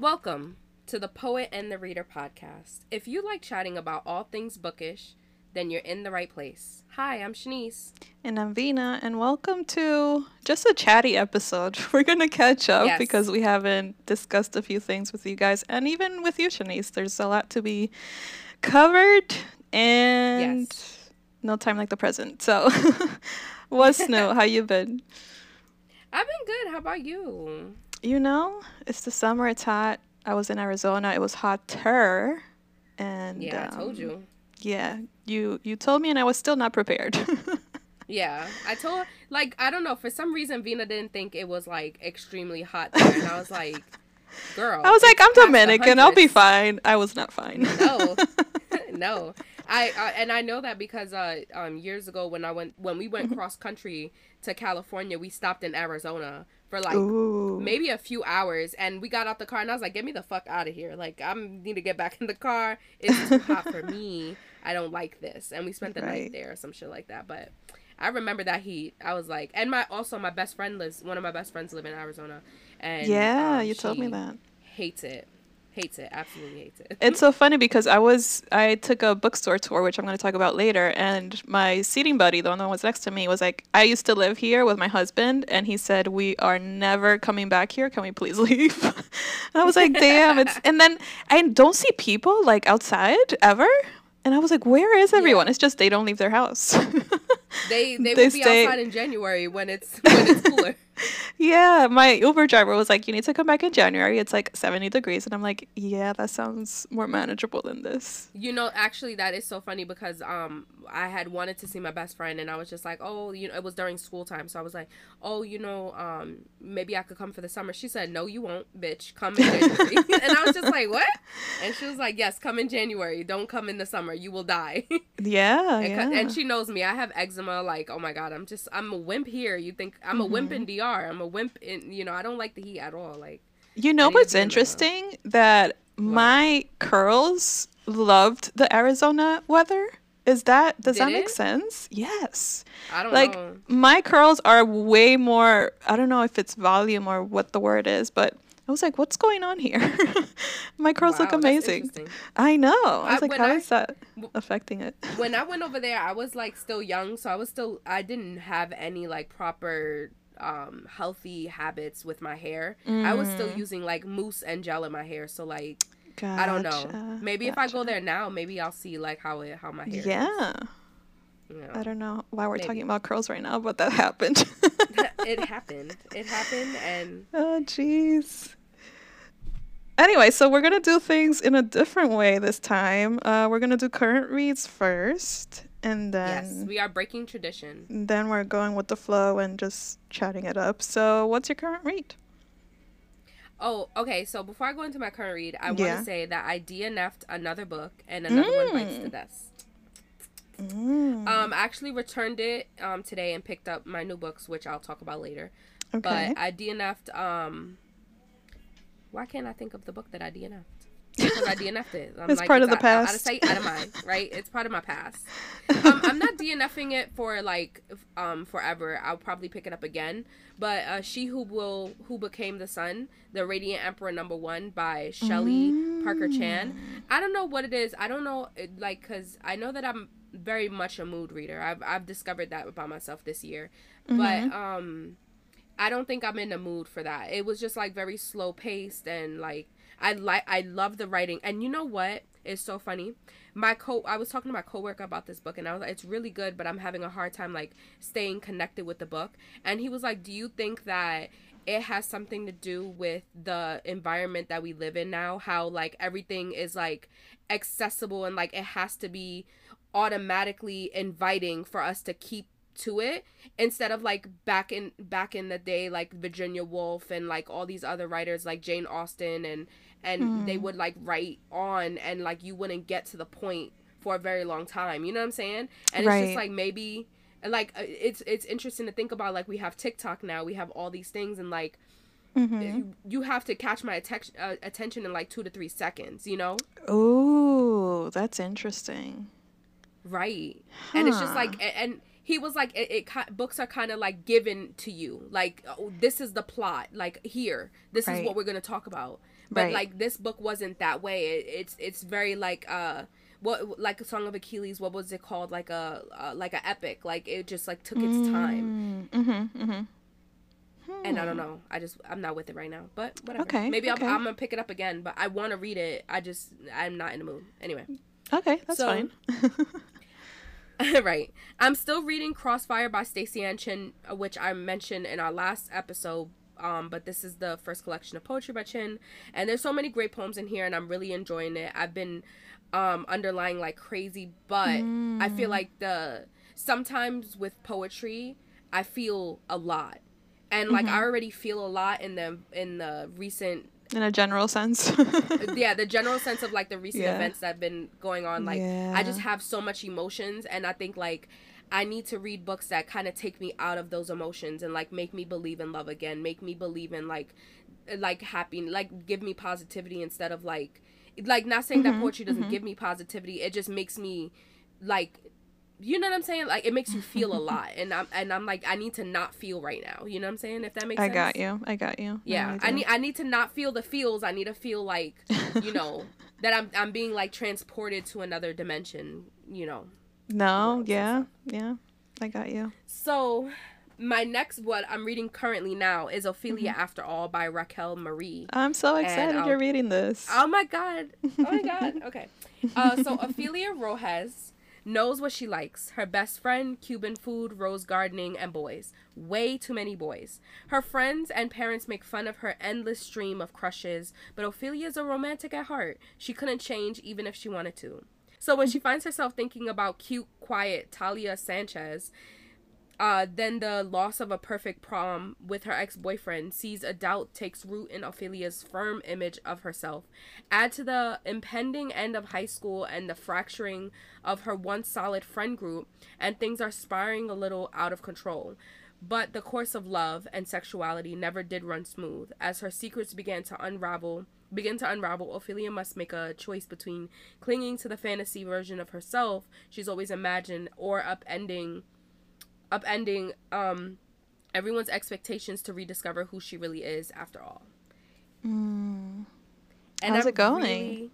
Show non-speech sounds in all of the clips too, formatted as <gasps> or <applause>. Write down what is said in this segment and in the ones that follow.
Welcome to the Poet and the Reader podcast. If you like chatting about all things bookish, then you're in the right place. Hi, I'm Shanice. And I'm Vina, and welcome to just a chatty episode. <laughs> We're going to catch up Yes. because we haven't discussed a few things with you guys, and even with you, Shanice. There's a lot to be covered, and Yes. no time like the present. So, <laughs> what's new? <laughs> How you been? I've been good. How about you? You know, it's the summer. It's hot. I was in Arizona. It was hotter, and Yeah, I told um, you. Yeah, you you told me, and I was still not prepared. <laughs> Yeah, I told like I don't know for some reason Vina didn't think it was like extremely hot there, and I was like, <laughs> "Girl." I was like, I'm Dominican. I'll be fine. I was not fine. no <laughs> no I, I and i know that because uh um years ago when i went when we Mm-hmm. went cross country to california we stopped in arizona for like Ooh. maybe a few hours and we got out the car and i was like get me the fuck out of here like i need to get back in the car it's too hot for me <laughs> i don't like this and we spent the Right. night there or some shit like that but i remember that heat i was like and my also my best friend lives one of my best friends live in arizona and yeah, um, you told me that. hates it hates it absolutely hates it It's so funny because I was I took a bookstore tour, which I'm going to talk about later, and my seating buddy, the one that was next to me, was like, "I used to live here with my husband, and he said we are never coming back here. Can we please <laughs> leave?" and I was like, "Damn!" It's <laughs> and then I don't see people like outside ever, and I was like, "Where is everyone?" It's just they don't leave their house. They <laughs> they, They will be stay- outside in January when it's when it's cooler. Yeah, my Uber driver was like, "You need to come back in January. It's like 70 degrees." And I'm like, "Yeah, that sounds more manageable than this." you know, actually, that is so funny because um I had wanted to see my best friend and I was just like, oh, you know, it was during school time, so I was like, oh, you know, um maybe I could come for the summer. She said, no, you won't, bitch. Come in January. <laughs> <laughs> and I was just like, what? And she was like, yes, come in January. Don't come in the summer. You will die. <laughs> Yeah, and, yeah. and she knows me. I have eczema. Like, oh my god, I'm just I'm a wimp here. You think I'm a wimp Mm-hmm. in DR? I'm a wimp and you know. I don't like the heat at all. Like. you know what's be in the- interesting? That my curls loved the Arizona weather. Is that does Did that make it? sense? Yes. I don't Like know. my curls are way more. I don't know if it's volume or what the word is, but I was like, "What's going on here?" <laughs> my curls look Wow, that's amazing. I know. I I- was like, when "How I- is that affecting it?" when I went over there, I was like still young, so I was still I didn't have any like proper um healthy habits with my hair. I was still Mm. using like mousse and gel in my hair, so like I don't know. Gotcha, Maybe if I go there now, maybe I'll see like how it how my hair. Yeah. is, you know. I don't know why we're Maybe. talking about curls right now, but that happened. <laughs> it <laughs> happened. It happened, and oh, jeez. Anyway, so we're gonna do things in a different way this time. Uh, we're gonna do current reads first, and then yes, we are breaking tradition. then we're going with the flow and just chatting it up. So, what's your current read? Oh, okay. So before I go into my current read, I want to say that I DNF'd another book, and another one bites Mm. the dust. Mm, Um, I actually returned it um today and picked up my new books, which I'll talk about later. okay. But I DNF'd um. Why can't I think of the book that I DNF'd? Because I DNF'd it. I'm It's part of the out, Out of past. sight, out of mind. Right? It's part of my past. <laughs> Um, I'm not DNFing it for like um forever. I'll probably pick it up again. But uh, she who will who became the sun, the Radiant Emperor number one by Shelley Parker Chan. I don't know what it is. I don't know like because I know that I'm very much a mood reader. I've I've discovered that about myself this year. But um I don't think I'm in the mood for that. It was just like very slow paced and like I like I love the writing. And you know what? It's so funny. My co I was talking to my coworker about this book and I was like, it's really good, but I'm having a hard time like staying connected with the book. And he was like, Do you think that it has something to do with the environment that we live in now? How like everything is like accessible and like it has to be automatically inviting for us to keep to it instead of like back in back in the day like Virginia Woolf and like all these other writers like Jane Austen and and they would like write on and like you wouldn't get to the point for a very long time you know what I'm saying and it's just like maybe and like uh, it's it's interesting to think about like we have TikTok now we have all these things and like Mhm. you, you have to catch my atten- uh, attention in like 2 to 3 seconds you know oh that's interesting. Right. And it's just like, a- and he was like, it, it books are kind of like given to you. Like, oh, this is the plot. Like, here, this is what we're going to talk about. But Right. like this book wasn't that way. It, it's it's very like uh what like a song of Achilles. What was it called? Like a uh, like a epic. Like it just like took its time. Mm-hmm. Mm-hmm. And I don't know. I just I'm not with it right now. But whatever. Okay, Maybe okay. I'm, I'm gonna pick it up again. But I want to read it. I just I'm not in the mood. Anyway. Okay, that's So- fine. <laughs> right. I'm still reading Crossfire by Staceyann Chin, uh, which I mentioned in our last episode. Um, but this is the first collection of poetry by Chin, and there's so many great poems in here, and I'm really enjoying it. I've been um underlying like crazy, but I feel like the sometimes with poetry, I feel a lot, and like I already feel a lot in the in the recent In a general sense. <laughs> yeah the general sense of like the recent Yeah. events that have been going on like i just have so much emotions and i think like i need to read books that kind of take me out of those emotions and like make me believe in love again make me believe in like like happy like give me positivity instead of like like not saying Mm-hmm, that poetry doesn't give me positivity it just makes me like you know what I'm saying? Like it makes you feel a <laughs> lot, and I'm and I'm like I need to not feel right now. You know what I'm saying? If that makes I sense. got you. I got you. Yeah, I need I need to not feel the feels. I need to feel like, you know, <laughs> that I'm I'm being like transported to another dimension. You know. No, yeah, yeah. I got you. So, my next what I'm reading currently now is Ophelia Mm-hmm. After All by Racquel Marie. I'm so excited I'll- you're reading this. Oh my god. Oh my <laughs> god. Okay. Uh, so Ophelia Rojas knows what she likes. Her best friend, Cuban food, rose gardening, and boys. Way too many boys. Her friends and parents make fun of her endless stream of crushes, but Ophelia's a romantic at heart. She couldn't change even if she wanted to. So when she finds herself thinking about cute, quiet Talia Sanchez, uh, then the loss of a perfect prom with her ex boyfriend sees a doubt takes root in Ophelia's firm image of herself. Add to the impending end of high school and the fracturing of her once solid friend group, and things are spiraling a little out of control. But the course of love and sexuality never did run smooth. As her secrets began to unravel, begin to unravel, Ophelia must make a choice between clinging to the fantasy version of herself she's always imagined or upending upending um everyone's expectations to rediscover who she really is after all. And How's I'm it going? really-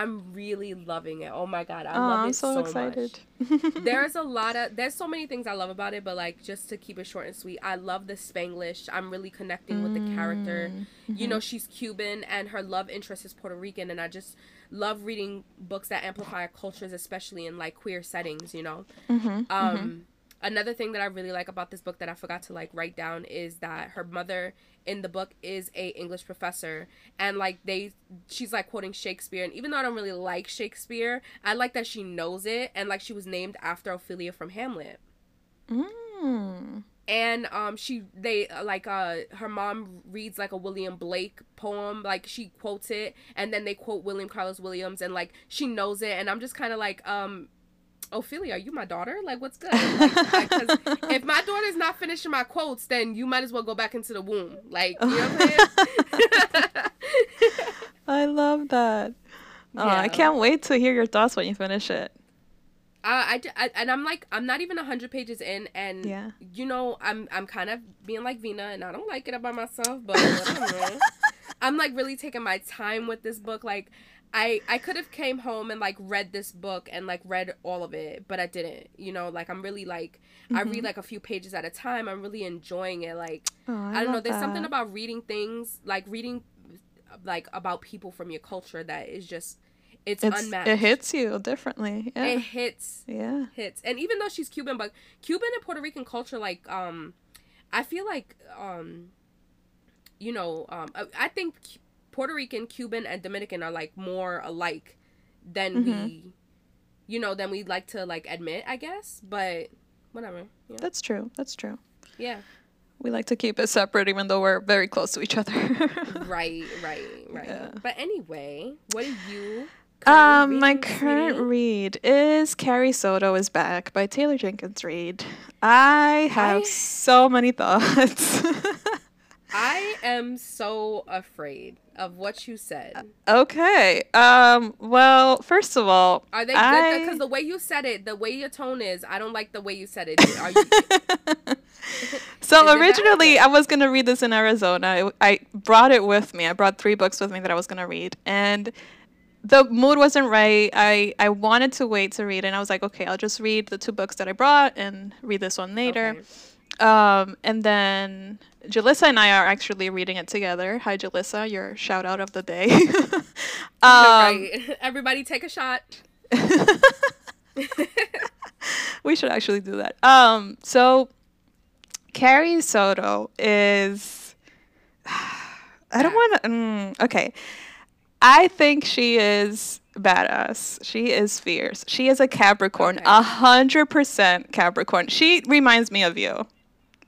I'm really loving it. Oh my god, I oh, love I'm it so, so, excited. much. <laughs> There's a lot of there's so many things I love about it, but like just to keep it short and sweet, I love the Spanglish. I'm really connecting with the character. Mm, you mm-hmm. know, she's Cuban and her love interest is Puerto Rican, and I just love reading books that amplify our cultures, especially in like queer settings. You know, mm-hmm, um, mm-hmm. Another thing that I really like about this book that I forgot to like write down is that her mother in the book is a English professor. And like they she's like quoting Shakespeare. And even though I don't really like Shakespeare, I like that she knows it. And like she was named after Ophelia from Hamlet. Mm. And um she they uh, like uh her mom reads like a William Blake poem. Like she quotes it. And then they quote William Carlos Williams. And like she knows it. And I'm just kind of like um Ophelia, are you my daughter? Like, what's good? <laughs> Like, if my daughter's not finishing my quotes, then you might as well go back into the womb. Like, you know what I'm saying? <laughs> <laughs> I love that. Oh, I can't wait to hear your thoughts when you finish it. Uh, I, I- and I'm like I'm not even hundred pages in, and Yeah. you know I'm I'm kind of being like Vina, and I don't like it about myself, but. I'm like really taking my time with this book. Like I I could have came home and like read this book and like read all of it, but I didn't. You know, like I'm really like I read like a few pages at a time. I'm really enjoying it. Like Oh, I, don't know. There's something about reading things like reading like about people from your culture that is just it's, it's, unmatched. It hits you differently. Yeah. It hits yeah. hits. And even though she's Cuban, but Cuban and Puerto Rican culture, like, um, I feel like, um, you know, um, I, I think Puerto Rican, Cuban, and Dominican are like more alike than we, you know, than we like to like admit, I guess. But whatever. Yeah. That's true. That's true. yeah. We like to keep it separate even though we're very close to each other. <laughs> Right. Right. Right. Yeah. But anyway, what are you? Um, my current sweetie? read is Carrie Soto is Back by Taylor Jenkins Reid. I have I- so many thoughts. <laughs> I am so afraid of what you said. okay. Um, well, first of all, Are they I- good? Because the way you said it, the way your tone is, I don't like the way you said it. <laughs> Are you? <laughs> So originally, I was gonna read this in Arizona. I brought it with me. I brought three books with me that I was gonna read, and the mood wasn't right. I I wanted to wait to read, and I was like, okay, I'll just read the two books that I brought and read this one later. Okay. Um, and then Jalissa and I are actually reading it together. Hi, Jalissa, your shout out of the day. <laughs> <laughs> um, right. <laughs> Everybody take a shot. we should actually do that. Um, so Carrie Soto is. <sighs> I don't want to. Mm, okay. I think she is badass. She is fierce. She is a Capricorn, a hundred percent Capricorn. She reminds me of you,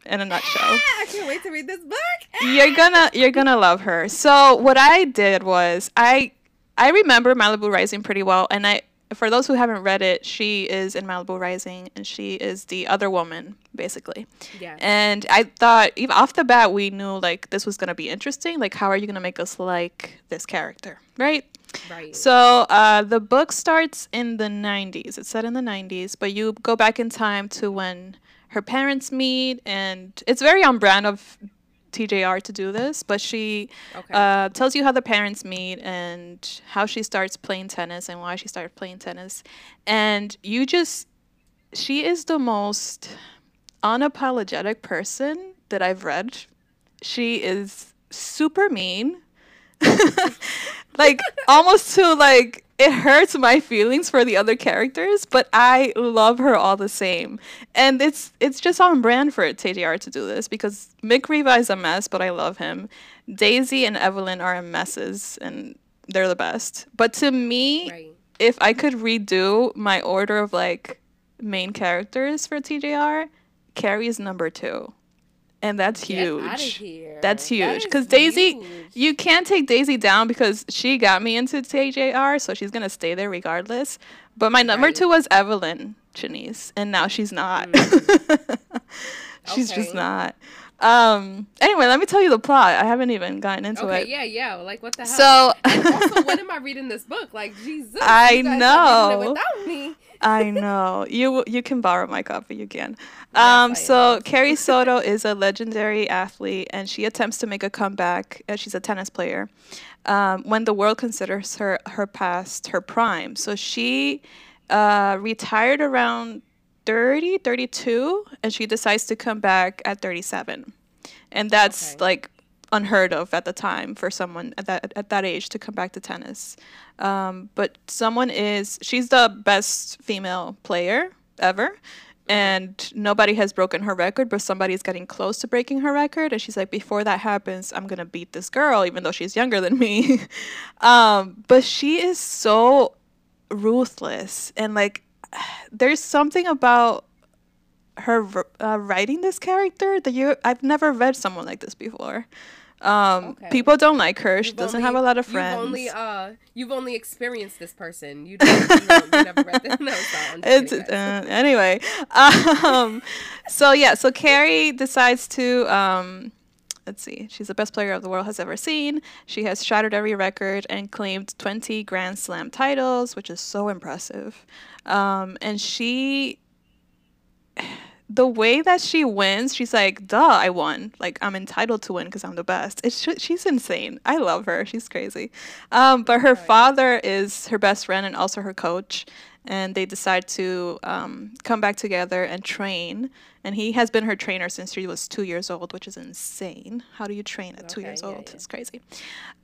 in a nutshell. Ah, I can't wait to read this book. you're gonna you're gonna love her. So what I did was I I remember Malibu Rising pretty well, and I for those who haven't read it, she is in Malibu Rising, and she is the other woman basically. Yeah. And I thought even off the bat we knew like this was gonna be interesting. Like how are you gonna make us like this character, right? Right. So uh, the book starts in the 90s. It's set in the 90s, but you go back in time to when her parents meet, and it's very on brand of TJR to do this. But she Okay. uh, tells you how the parents meet and how she starts playing tennis and why she started playing tennis, and you just she is the most unapologetic person that I've read. She is super mean. <laughs> like almost to like it hurts my feelings for the other characters, but I love her all the same. And it's it's just on brand for TJR to do this because Mick Riva is a mess, but I love him. Daisy and Evelyn are a messes and they're the best. But to me, right. if I could redo my order of like main characters for TJR, Carrie is number two. And that's huge. That's huge. Because Daisy, huge. you can't take Daisy down because she got me into TJR, so she's gonna stay there regardless. But my number Right. two was Evelyn Shanice, and now she's not. <laughs> she's just not. Um. Anyway, let me tell you the plot. I haven't even gotten into Okay, it. yeah, yeah. Like what the hell? So also, <laughs> when am I reading this book? Like Jesus, I you guys are it know. without me. I know. You you can borrow my copy. You can. Yes, Um, I so. Carrie Soto is a legendary athlete, and she attempts to make a comeback. Uh, she's a tennis player. Um, when the world considers her her past her prime, so she uh, retired around 30, 32, and she decides to come back at 37, and that's Okay. like unheard of at the time for someone at that at that age to come back to tennis. Um, but someone is she's the best female player ever. And nobody has broken her record, but somebody's getting close to breaking her record. And she's like, before that happens, I'm gonna beat this girl, even though she's younger than me. <laughs> um, but she is so ruthless, and like, <sighs> there's something about her uh, writing this character that you I've never read someone like this before. Um, Okay. People don't like her. She You've doesn't only- have a lot of friends. You've only uh, you've only experienced this person. You, don't, you, know, you never read this. <laughs> No, it's kidding, uh, anyway. Um, so yeah, so Carrie decides to um, let's see. She's the best player of the world has ever seen. She has shattered every record and claimed 20 Grand Slam titles, which is so impressive. Um, and she the way that she wins, she's like, "Duh, I won! Like I'm entitled to win because I'm the best." It's she's insane. I love her. She's crazy. Um, but her father is her best friend and also her coach, and they decide to um, come back together and train. And he has been her trainer since she was two years old, which is insane. How do you train at two years yeah, old? yeah. It's crazy.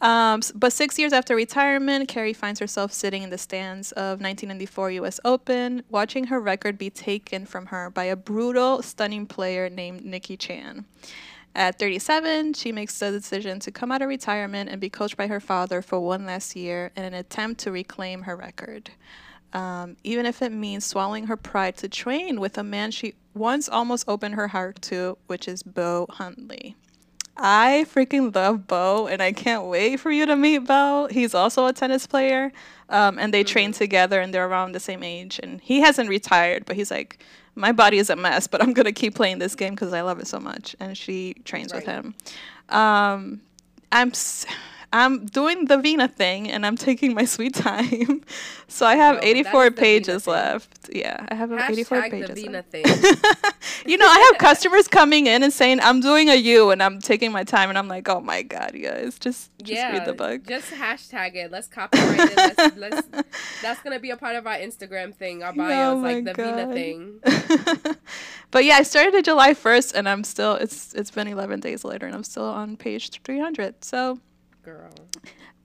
Um, but six years after retirement, Carrie finds herself sitting in the stands of 1994 U.S. Open, watching her record be taken from her by a brutal, stunning player named Nikki Chan. At 37, she makes the decision to come out of retirement and be coached by her father for one last year in an attempt to reclaim her record. Um, even if it means swallowing her pride to train with a man she once almost opened her heart to, which is Bo Huntley. I freaking love Bo, and I can't wait for you to meet Bo. He's also a tennis player, um, and they train together, and they're around the same age. And he hasn't retired, but he's like, my body is a mess, but I'm gonna keep playing this game because I love it so much. And she trains with him. Um, I'm. S- I'm doing the Vina thing and I'm taking my sweet time. <laughs> so I have No, 84 is the Vina pages left. Yeah, I have 84 pages. the Vina left. thing. <laughs> you know, I have customers coming in and saying I'm doing a U and I'm taking my time and I'm like, oh my god, you guys, just just yeah, read the book. just hashtag it. Let's copyright it. Let's, <laughs> let's, that's gonna be a part of our Instagram thing. Our bio Oh is like the Vina thing. but yeah, I started it July 1st and I'm still it's it's been 11 days later and I'm still on page 300. So Girl.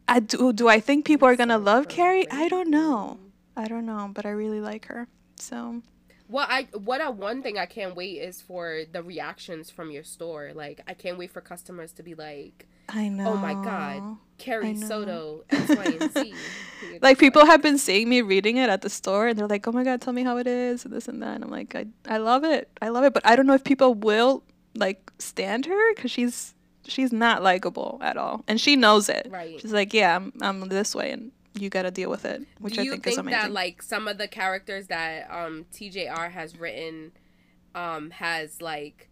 I do oh, do I think people are going to love Carrie? I don't know. I don't know, but I really like her. So Well, I what a one thing I can't wait is for the reactions from your store. Like I can't wait for customers to be like, I know. "Oh my god, Carrie. Soto <laughs> X, Y, and Z." You're Like just people have been seeing me reading it at the store and they're like, "Oh my god, tell me how it is," and this and that. And I'm like, "I I love it. I love it." But I don't know if people will like stand her cuz she's she's not likable at all. And she knows it. Right. She's like, "Yeah, I'm I'm this way and you got to deal with it," which I think, think, is amazing. that like some of the characters that um TJR has written um has like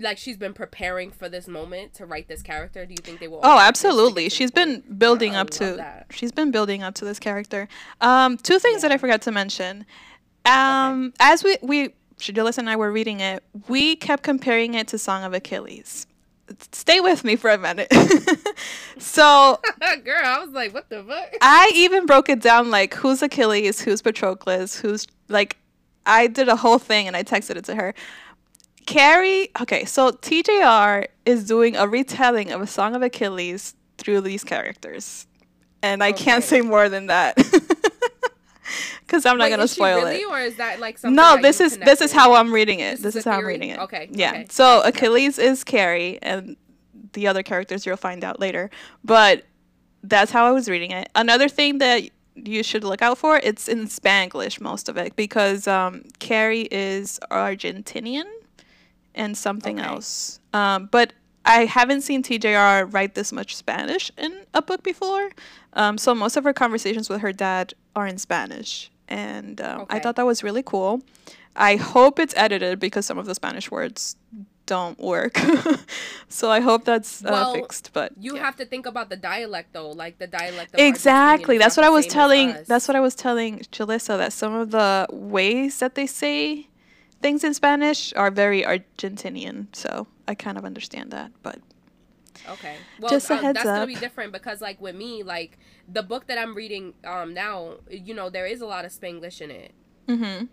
like she's been preparing for this moment to write this character? Do you think they will? Oh, all take this to absolutely. She's been building up to that. she's been building up to this character. Um two things that I forgot to mention. Um as we we Shadulis and I were reading it, we kept comparing it to Song of Achilles. Stay with me for a minute. <laughs> so <laughs> Girl, I was like, what the fuck? I even broke it down like who's Achilles, who's Patroclus, who's like I did a whole thing and I texted it to her. Carrie, okay, so TJR is doing a retelling of a Song of Achilles through these characters. And I can't say more than that. <laughs> <laughs> Cuz I'm not Wait, going to is she spoil really, it. or is that like something? No, this is this is how I'm reading it. This This, is is how I'm reading it. Okay, Yeah. okay. So. Achilles is Carrie and the other characters you'll find out later. But that's how I was reading it. Another thing that you should look out for, it's in Spanglish most of it because um, Carrie is Argentinian and something Okay. else. Um, but I haven't seen TJR write this much Spanish in a book before. Um, so most of her conversations with her dad are in Spanish. And um, I thought that was really cool. I hope it's edited because some of the Spanish words don't work. <laughs> so I hope that's uh, Well, fixed. But You yeah. have to think about the dialect though, like the dialect. Of exactly that's what i was telling that's what i was telling jalissa that some of the ways that they say things in spanish are very argentinian so i kind of understand that but Okay. Well, Just a uh, heads that's gonna be different because, like, with me, like the book that I'm reading um now, you know, there is a lot of Spanglish in it, mm-hmm.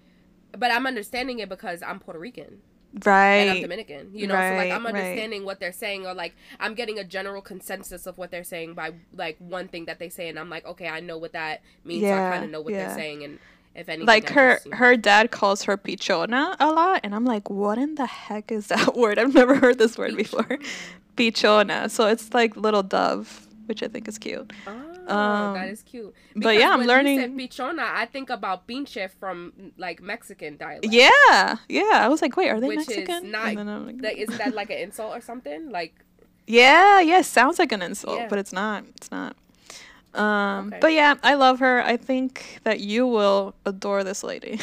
but I'm understanding it because I'm Puerto Rican Right. and I'm Dominican. You know, so like I'm Right, right. understanding what they're saying, or like I'm getting a general consensus of what they're saying by like one thing that they say, and I'm like, okay, I know what that means. so I kind of know what yeah. they're saying, and if anything, like her just, you know- her dad calls her pichona a lot and i'm like what in the heck is that <laughs> word i've never heard this word before pichona so it's like little dove which i think is cute Oh, Um, that is cute. but yeah, I'm when learning- You said pichona, I think about pinche from like Mexican dialect. yeah yeah i was like wait are they which mexican is not. Like, Like, isn't that <laughs> like an insult or something? Like, Yeah, yeah, sounds like an insult, Yeah. but it's not. It's not. Um, Okay. but yeah, I love her. I think that you will adore this lady.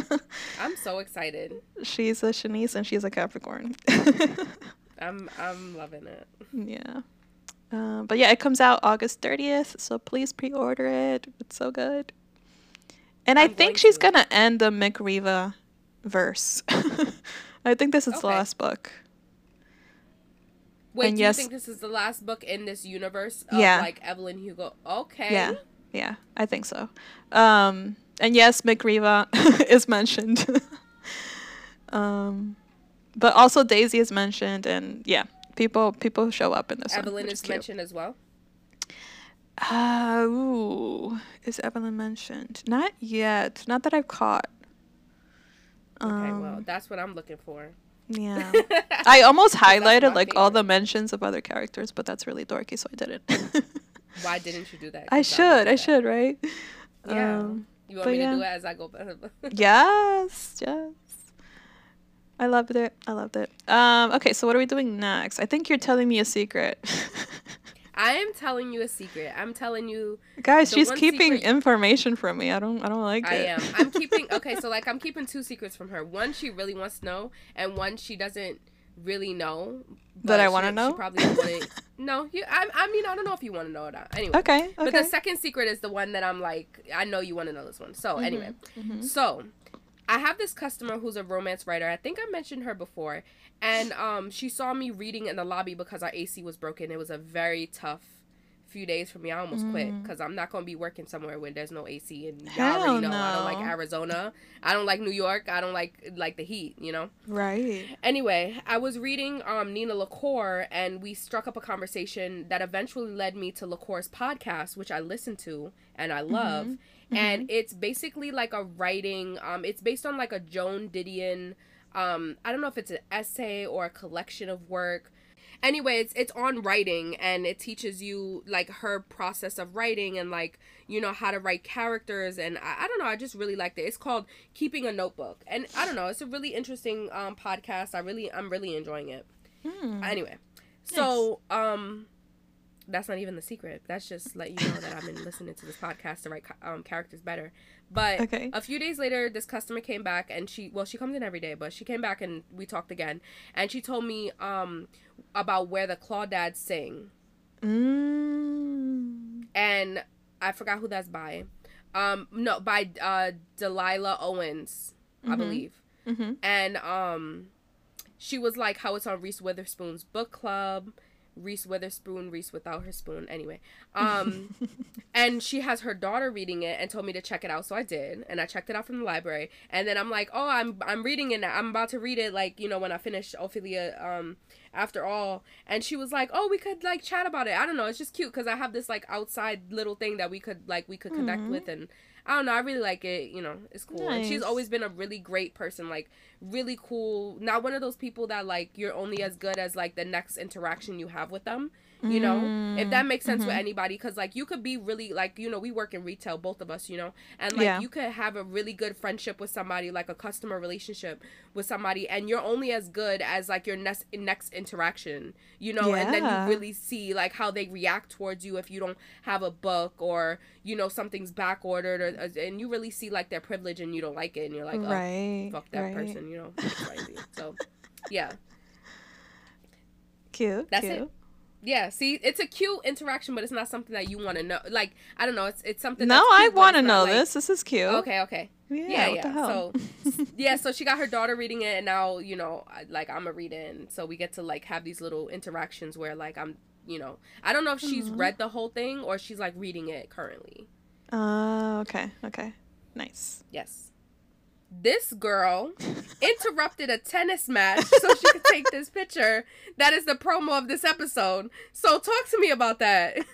<laughs> I'm so excited. she's a Shanice and she's a Capricorn. <laughs> I'm I'm loving it. yeah. Um, but yeah, it comes out August 30th, so please pre-order it. It's so good. And I I'm think going she's to. gonna end the Mick Riva verse. <laughs> I think this is the last book. Wait, And do yes- you think this is the last book in this universe of Yeah. like Evelyn Hugo? Okay. Yeah, yeah, I think so. Um, and yes, Mick Riva <laughs> is mentioned. <laughs> um, but also Daisy is mentioned, and yeah, people people show up in this one. Evelyn which is cute. mentioned as well. Uh, ooh, is Evelyn mentioned? Not yet. Not that I've caught. Okay, Um, well, that's what I'm looking for. Yeah. <laughs> I almost highlighted my like all the mentions of other characters, but that's really dorky, so I didn't. <laughs> Why didn't you do that? I should. do I should, right? Yeah. Um, You want but me yeah. to do it as I go? <laughs> yes, yes. I loved it. I loved it. Um, okay, so what are we doing next? I think you're telling me a secret. I am telling you a secret. I'm telling you Guys, she's keeping information from me. I don't I don't like I it. I am. I'm keeping <laughs> okay, so like I'm keeping two secrets from her. One she really wants to know, and one she doesn't really know. That I wanna she know? probably wouldn't. <laughs> no, you. I, I mean, I don't know if you want to know or not. Anyway. Okay. Okay. But the second secret is the one that I'm like, I know you want to know this one. So mm-hmm, anyway, mm-hmm. so I have this customer who's a romance writer. I think I mentioned her before, and um, she saw me reading in the lobby because our AC was broken. It was a very tough few days for me. I almost quit because I'm not gonna be working somewhere where there's no AC, and y'all Hell already know I don't like. Arizona. I don't like New York. I don't like like the heat. You know. right. Anyway, I was reading um, Nina LaCour, and we struck up a conversation that eventually led me to LaCour's podcast, which I listen to and I love. And it's basically like a writing. Um, it's based on like a Joan Didion. Um, I don't know if it's an essay or a collection of work. Anyway, it's it's on writing and it teaches you like her process of writing and like you know how to write characters and I, I don't know I just really liked it. It's called Keeping a Notebook and I don't know it's a really interesting um podcast. I really I'm really enjoying it. Hmm. Anyway, so um, that's not even the secret. That's just let you know that I've been listening to this podcast to write um characters better. But Okay. a few days later, this customer came back and she well she comes in every day, but she came back and we talked again, and she told me um about where the Crawdads sing, Mm. and I forgot who that's by. Um, no, by uh Delilah Owens, I believe. Mm-hmm. and um she was like how it's on Reese Witherspoon's book club. Reese Witherspoon, Reese without her spoon. Anyway, um, <laughs> and she has her daughter reading it and told me to check it out, so I did, and I checked it out from the library. And then I'm like, oh, I'm I'm reading it. Now. I'm about to read it, like you know, when I finish Ophelia. Um, after all, and she was like, oh, we could like chat about it. I don't know, it's just cute because I have this like outside little thing that we could like we could connect Mhm. with, and I don't know, I really like it. You know, it's cool. And she's always been a really great person, like really cool. Not one of those people that like you're only as good as like the next interaction you have with them. You know, if that makes sense with Mhm. anybody, because like you could be really like you know we work in retail, both of us, you know, and like Yeah. you could have a really good friendship with somebody, like a customer relationship with somebody, and you're only as good as like your next next interaction, you know, and then you really see like how they react towards you if you don't have a book or you know something's back ordered or and you really see like their privilege and you don't like it and you're like oh right. fuck that right. person you know X, Y, Z. so yeah <laughs> Cute. That's cute. it. Yeah see it's a cute interaction but it's not something that you want to know like i don't know it's it's something No, I want to know like- this. This is cute. okay okay Yeah. yeah what yeah the hell? so <laughs> yeah so she got her daughter reading it and now you know like i'm a reader and so we get to like have these little interactions where like i'm you know i don't know if she's Mhm. read the whole thing or she's like reading it currently Uh, okay. Okay. Nice. yes this girl <laughs> interrupted a tennis match so she could take this picture that is the promo of this episode so talk to me about that <laughs>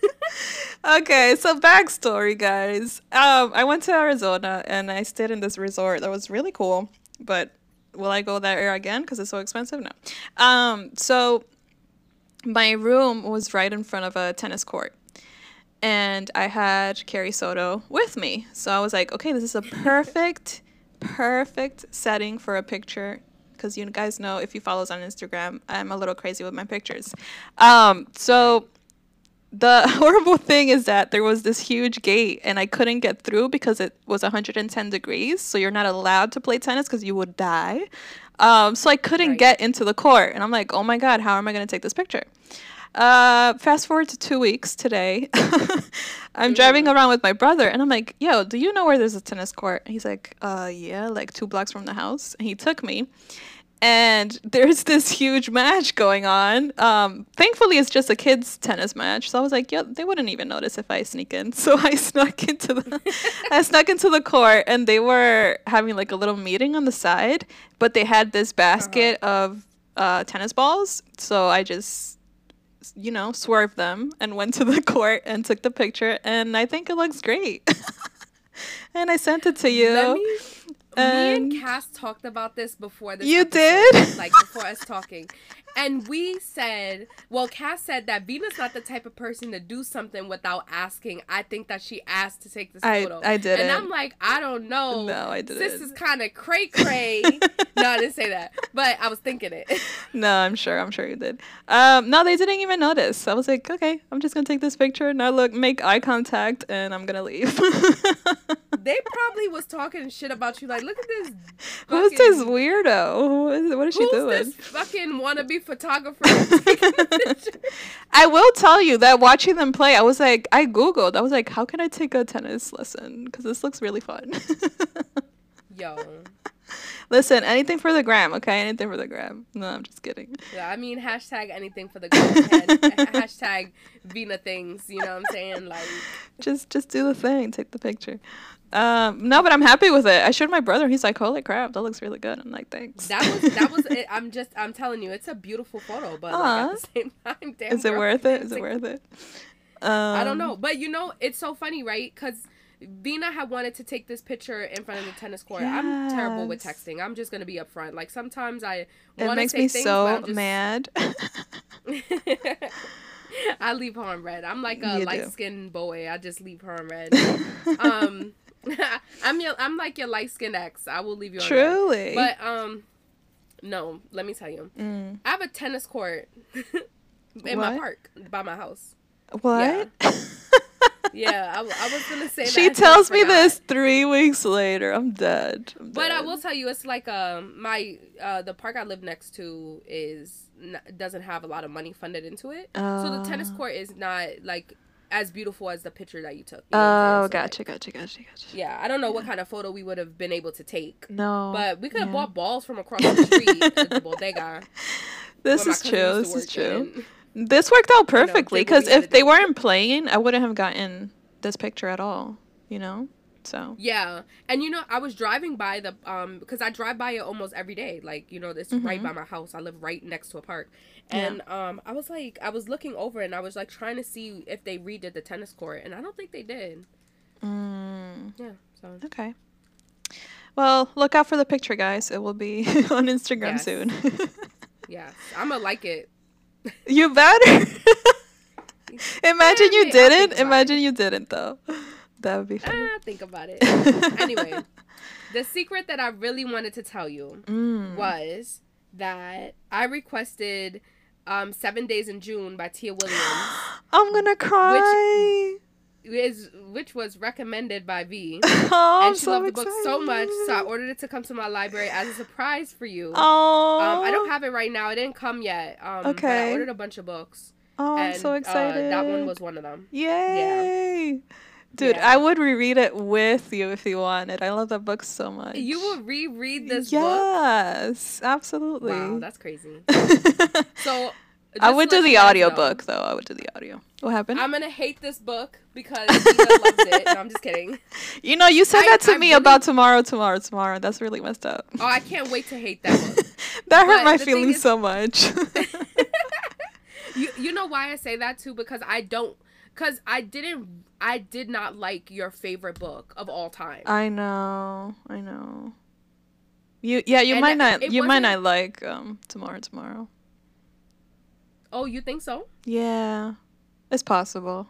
Okay, so backstory, guys. Um, I went to Arizona and I stayed in this resort that was really cool. But will I go there again because it's so expensive? No. Um, so my room was right in front of a tennis court, and I had Carrie Soto with me. So I was like, okay, this is a perfect, perfect setting for a picture. Because you guys know, if you follow us on Instagram, I'm a little crazy with my pictures. Um, so the <laughs> horrible thing is that there was this huge gate and I couldn't get through because it was 110 degrees. So you're not allowed to play tennis because you would die. Um, so I couldn't Right. get into the court. And I'm like, oh my God, how am I going to take this picture? Uh, fast forward to two weeks today. <laughs> I'm driving around with my brother and I'm like, yo, do you know where there's a tennis court? And he's like, uh, yeah, like two blocks from the house. And he took me and there's <laughs> this huge match going on. Um, thankfully, it's just a kids' tennis match, so I was like, "Yeah, they wouldn't even notice if I sneak in." <laughs> So I snuck into the, I snuck into the court, and they were having like a little meeting on the side, but they had this basket of uh, tennis balls, so I just, you know, swerved them and went to the <laughs> court and took the picture, and I think it looks great. <laughs> and I sent it to you. Let me, and- me and Cass talked about this before this. You episode, did? like before us talking, and we said, well, Cass said that Vina's not the type of person to do something without asking. I think that she asked to take this I- photo. I didn't. and I'm like, I don't know. No, I didn't. This is kind of cray cray. <laughs> no, I didn't say that, but I was thinking it. <laughs> No, I'm sure. I'm sure you did. Um, no, they didn't even notice. I was like, okay, I'm just gonna take this picture, Now look, make eye contact, and I'm gonna leave. <laughs> they probably was talking shit about you like look at this. Who's this weirdo? Who is, what is she Who's doing? this fucking wannabe photographer <laughs> taking a picture? <laughs> I will tell you that watching them play, I was like, I googled. I was like, how can I take a tennis lesson? Because this looks really fun. <laughs> Yo, Listen, anything for the gram, okay? Anything for the gram. No, I'm just kidding. yeah, I mean, hashtag anything for the gram. hashtag Vina things. You know what I'm saying? Like, Just, just do the thing. Take the picture. Um, no, but I'm happy with it. I showed my brother. He's like, holy crap, that looks really good. I'm like, thanks. that was that was. <laughs> It. I'm just. I'm telling you, it's a beautiful photo, but like, at the same <laughs> time, damn. Is it worth it? <laughs> Is it worth it? Um, I don't know, but you know, it's so funny, right? Because Vina had wanted to take this picture in front of the tennis court. I'm terrible with texting. I'm just gonna be upfront. Like sometimes I want to makes say me things, so just- mad. I leave home red. I'm like a You light skinned boy. I just leave home red. um, <laughs> I'm your. I'm like your light skinned ex. I will leave you. Truly. But um, no. Let me tell you. Mm. I have a tennis court <laughs> in my park by my house. What? <laughs> Yeah, I, w- I was gonna say that. she I tells me this three weeks later. I'm dead. I'm But I will tell you, it's like um my uh the park I live next to is n- doesn't have a lot of money funded into it, so the tennis Oh. court is not like as beautiful as the picture that you took. you know? Oh, So, like, gotcha, gotcha, gotcha, gotcha. yeah, I don't know what kind of photo we would have been able to take, No. but we could have yeah. bought balls from across the <laughs> street at the bodega. <laughs> This is true. This is true. in. This worked out <laughs> perfectly did what we because if they weren't playing, I wouldn't have gotten this picture at all. You know. So. Yeah, and you know, I was driving by the um because I drive by it almost every day. Like you know, it's right Mhm. by my house. I live right next to a park, Yeah. and um I was like, I was looking over and I was like trying to see if they redid the tennis court, and I don't think they did. Mm, Yeah, so okay. Well, look out for the picture, guys. It will be <laughs> on Instagram Yes. soon. <laughs> yeah, I'm gonna like it. you better. <laughs> Imagine you may- I'll think didn't. Imagine you didn't though. That would be funny. Ah, think about it. <laughs> anyway, the secret that I really wanted to tell you Mm. was that I requested um Seven Days in June by Tia Williams. <gasps> I'm gonna cry. is which was recommended by V. <laughs> oh, and she so loved the book so much, so I ordered it to come to my library as a surprise for you. Oh, Um, I don't have it right now. It didn't come yet. Um, But I ordered a bunch of books. Oh, I'm so excited. Uh, that one was one of them. Yay! Dude, Yeah. I would reread it with you if you wanted. I love that book so much. You will reread this book. yes, absolutely. Wow, that's crazy. <laughs> So I would do the audio know, book though. I would do the audio. What happened? I'm gonna hate this book because <laughs> Gina loves it. No, I'm just kidding. you know, you said I- that to I me really- about tomorrow, tomorrow, tomorrow. That's really messed up. Oh, I can't wait to hate that book. <laughs> that hurt but my feelings is- so much. You you know why I say that too? Because I don't. Because I didn't. I did not like your favorite book of all time. I know, I know. You yeah, you And might not you might wasn't- like um tomorrow, tomorrow. oh, you think so? Yeah, it's possible.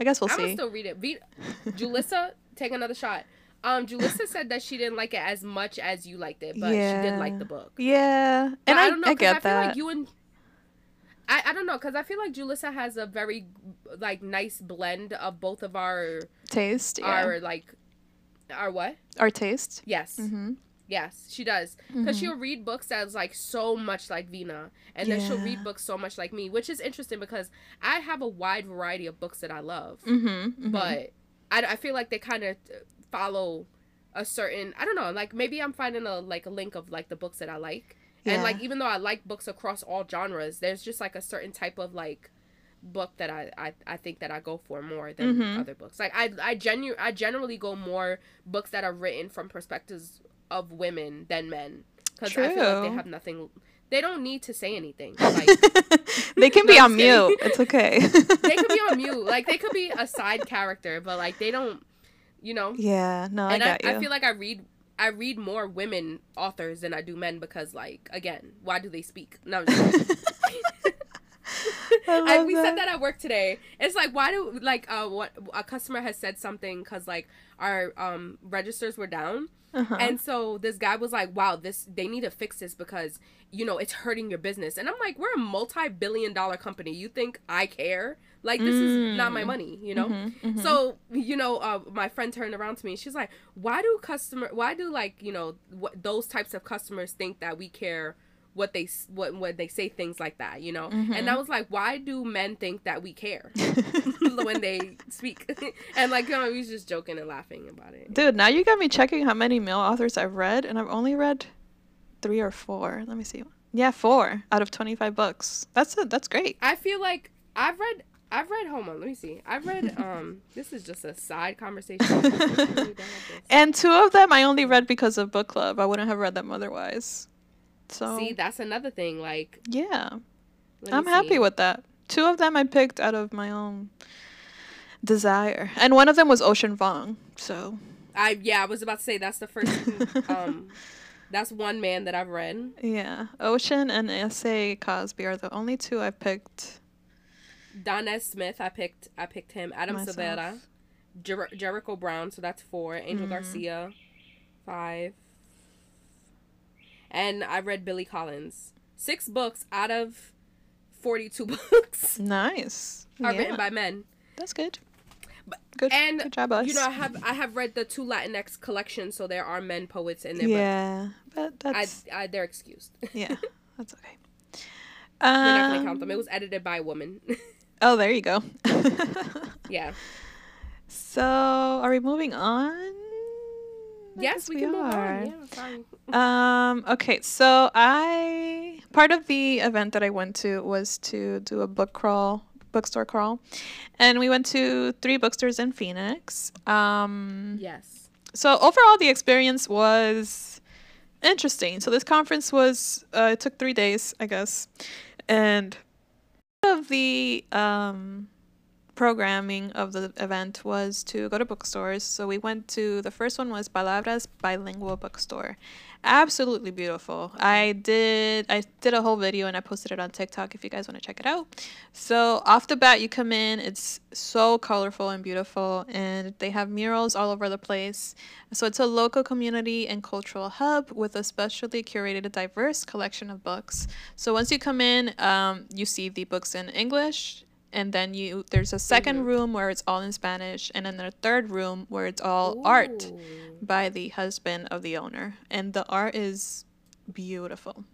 I guess we'll see. I'm see. still read it. V- <laughs> Julissa, take another shot. Um, Julissa said that she didn't like it as much as you liked it, but she did like the book. Yeah, and I, don't know, I get I feel that. like you and I, I don't know because I feel like Julissa has a very like nice blend of both of our taste, yeah. our like our what? Our taste. Yes, Mm-hmm. yes, she does. Because she'll read books that's like so much like Vina, and then she'll read books so much like me, which is interesting because I have a wide variety of books that I love, Mm-hmm. but I, I feel like they kind of follow a certain I don't know like maybe I'm finding a like a link of like the books that I like, and like even though I like books across all genres, there's just like a certain type of like book that I, I, I think that I go for more than Mhm. other books. Like I I genu- I generally go more books that are written from perspectives of women than men because I feel like they have nothing. They don't need to say anything. <laughs> Like they can No, be on mute. It's okay. <laughs> they could be on mute. <laughs> Like they could be a side character, but like they don't. You know. Yeah, no, I and I, got you. I feel like I read I read more women authors than I do men because like again, why do they speak? No. <laughs> I I, we said that. that at work today. It's like why do like uh what a customer has said something because like our um registers were down Uh-huh. And so this guy was like, "Wow, this they need to fix this because you know it's hurting your business." And I'm like, "We're a multi-billion-dollar company. You think I care? Like this is not my Mm. money, you know?" Mhm, mhm. So you know, uh, my friend turned around to me. She's like, "Why do customer? Why do like you know those types of customers think that we care?" What they what when they say things like that, you know, Mm-hmm. and I was like, why do men think that we care <laughs> when they speak? <laughs> and like, you know, we was just joking and laughing about it. Dude, now you got me checking how many male authors I've read, and I've only read three or four. Let me see. Yeah, four out of twenty-five books. That's it. That's great. I feel like I've read I've read hold on, let me see. I've read <laughs> um this is just a side conversation. I really don't have this. <laughs> And two of them I only read because of book club. I wouldn't have read them otherwise. So See, that's another thing. Like yeah, I'm happy with that. Two of them I picked out of my own desire, and one of them was Ocean Vuong. So I yeah, I was about to say that's the first um <laughs> that's one man that I've read. yeah, Ocean and S.A. Cosby are the only two I've picked. Danez Smith, I picked I picked him. Adam Myself. Silvera, Jer- Jericho Brown, so that's four. Angel Mhm. Garcia, five. And I read Billy Collins. Six books out of forty-two <laughs> books Nice. are yeah, written by men. that's good. But- Good, and, good job, us. You know, I have I have read the two Latinx collections, so there are men poets in there. yeah, but but that's I they're excused. yeah, <laughs> that's okay. We're not gonna Um, count them. It was edited by a woman. <laughs> Oh, there you go. <laughs> yeah. so, are we moving on? Yes, we can move are. on. Yeah. Um, okay, so I part of the event that I went to was to do a book crawl, bookstore crawl. And we went to three bookstores in Phoenix. Um Yes. so overall the experience was interesting. So this conference was uh, it took 3 days, I guess. And of the um programming of the event was to go to bookstores. So we went to the first one was Palabras Bilingual Bookstore. Absolutely beautiful. I did I did a whole video and I posted it on TikTok if you guys want to check it out. So off the bat you come in, it's so colorful and beautiful and they have murals all over the place. So it's a local community and cultural hub with a specially curated diverse collection of books. So once you come in, um, you see the books in English, and then you there's a 2nd Mhm. room where it's all in Spanish, and then a third room where it's all art by the husband of the owner, and the art is beautiful.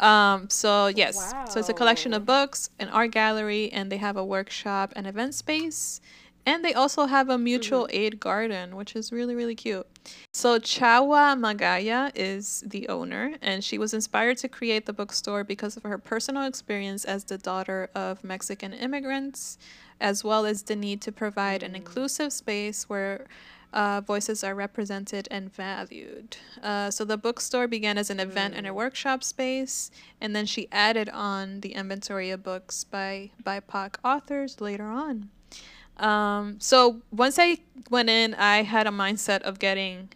Um, so yes, so it's a collection of books, an art gallery, and they have a workshop and event space. And they also have a mutual aid garden, which is really, really cute. So Chawa Magaña is the owner, and she was inspired to create the bookstore because of her personal experience as the daughter of Mexican immigrants, as well as the need to provide an inclusive space where uh, voices are represented and valued. Uh, so the bookstore began as an event and a workshop space, and then she added on the inventory of books by BIPOC authors later on. Um, so once I went in, I had a mindset of getting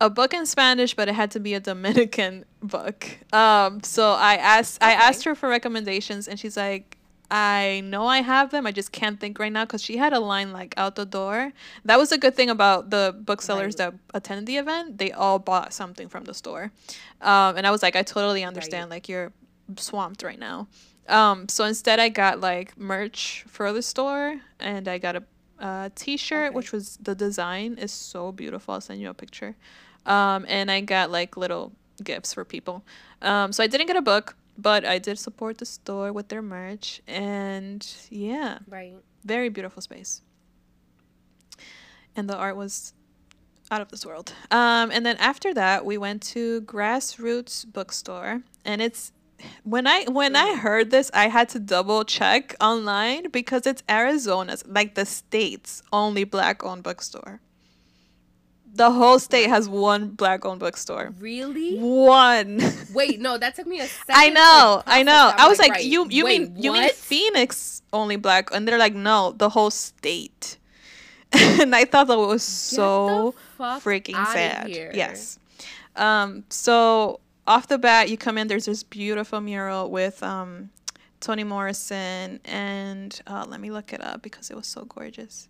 a book in Spanish, but it had to be a Dominican <laughs> book. Um, so I asked I asked her for recommendations, and she's like, "I know I have them. I just can't think right now." Because she had a line like out the door. That was a good thing about the booksellers Right. that attended the event. They all bought something from the store, um, and I was like, "I totally understand. Like you're swamped right now." Um, so instead, I got like merch for the store, and I got a uh, t-shirt, Okay. which was the design is so beautiful. I'll send you a picture. Um, and I got like little gifts for people. Um, so I didn't get a book, but I did support the store with their merch, and yeah, Right. very beautiful space. And the art was out of this world. Um, and then after that, we went to Grassroots Bookstore, and it's when I when I heard this, I had to double check online because it's Arizona's like the state's only black owned bookstore. The whole state has one black owned bookstore. Really? One. Wait, no, that took me a <laughs> second. I know, I know. I was like, right, you you wait, mean you mean? Phoenix only black? And they're like, no, the whole state. <laughs> and I thought that was Get so freaking sad. here. Yes. Um. So off the bat, you come in. There's this beautiful mural with um, Toni Morrison, and uh, let me look it up because it was so gorgeous.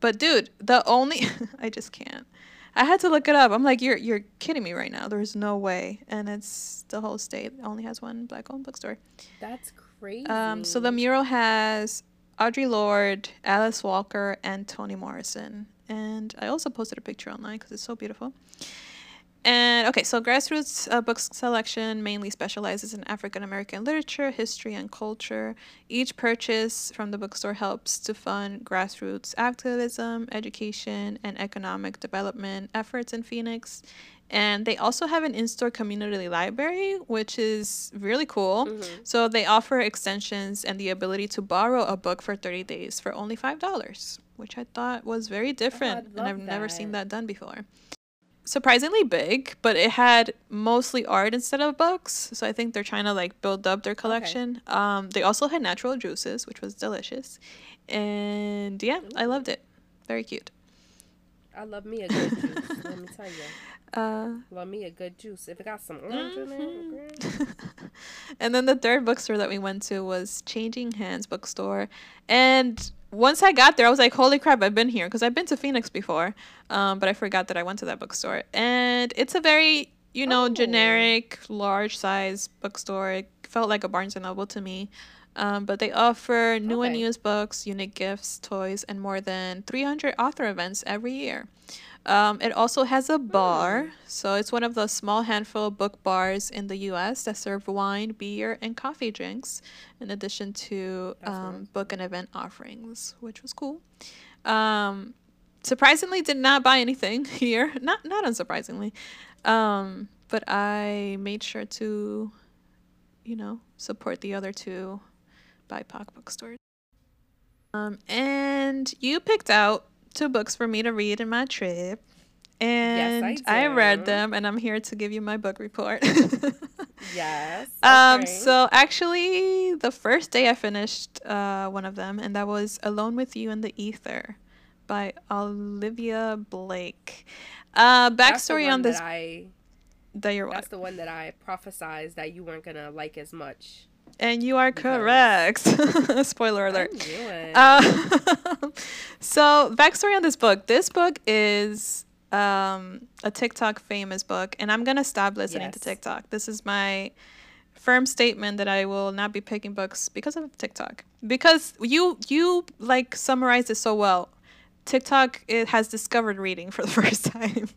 But dude, the only <laughs> I just can't. I had to look it up. I'm like, you're you're kidding me right now. There's no way. And it's the whole state only has one black owned bookstore. That's crazy. Um, so the mural has Audre Lorde, Alice Walker, and Toni Morrison. And I also posted a picture online because it's so beautiful. And okay, so Grassroots uh, Books Selection mainly specializes in African American literature, history, and culture. Each purchase from the bookstore helps to fund grassroots activism, education, and economic development efforts in Phoenix. And they also have an in store community library, which is really cool. Mm-hmm. So they offer extensions and the ability to borrow a book for 30 days for only $5, which I thought was very different. and I've never seen that. that done before surprisingly big, but it had mostly art instead of books. So I think they're trying to like build up their collection. Um, they also had natural juices, which was delicious, and yeah, I loved it. Very cute. I love me a good juice. let me tell you. Uh, Love me a good juice. If it got some orange in Mm-hmm. it, <laughs> and then the third bookstore that we went to was Changing Hands Bookstore, and once I got there, I was like, "Holy crap! I've been here!" Because I've been to Phoenix before, um, but I forgot that I went to that bookstore. And it's a very, you know, Oh. generic, large size bookstore. It felt like a Barnes and Noble to me. Um, but they offer new and used books, unique gifts, toys, and more than 300 author events every year. Um, it also has a bar, so it's one of the small handful of book bars in the U.S. that serve wine, beer, and coffee drinks, in addition to um, book and event offerings, which was cool. Um, surprisingly, did not buy anything <laughs> here. Not not unsurprisingly, um, but I made sure to, you know, support the other two BIPOC bookstores. Um, and you picked out two books for me to read in my trip. And I, read them, and I'm here to give you my book report. <laughs> Yes. Um, so actually, the first day I finished uh, one of them, and that was Alone with You in the Ether by Olivia Blake. Uh, backstory on this That I, that you're that's the one that I prophesized that you weren't gonna like as much. And you are correct. <laughs> Spoiler alert. I knew it. Uh, <laughs> so backstory on this book. This book is um, a TikTok famous book, and I'm gonna stop listening to TikTok. This is my firm statement that I will not be picking books because of TikTok. Because you you like summarize it so well. TikTok it has discovered reading for the <laughs> first time.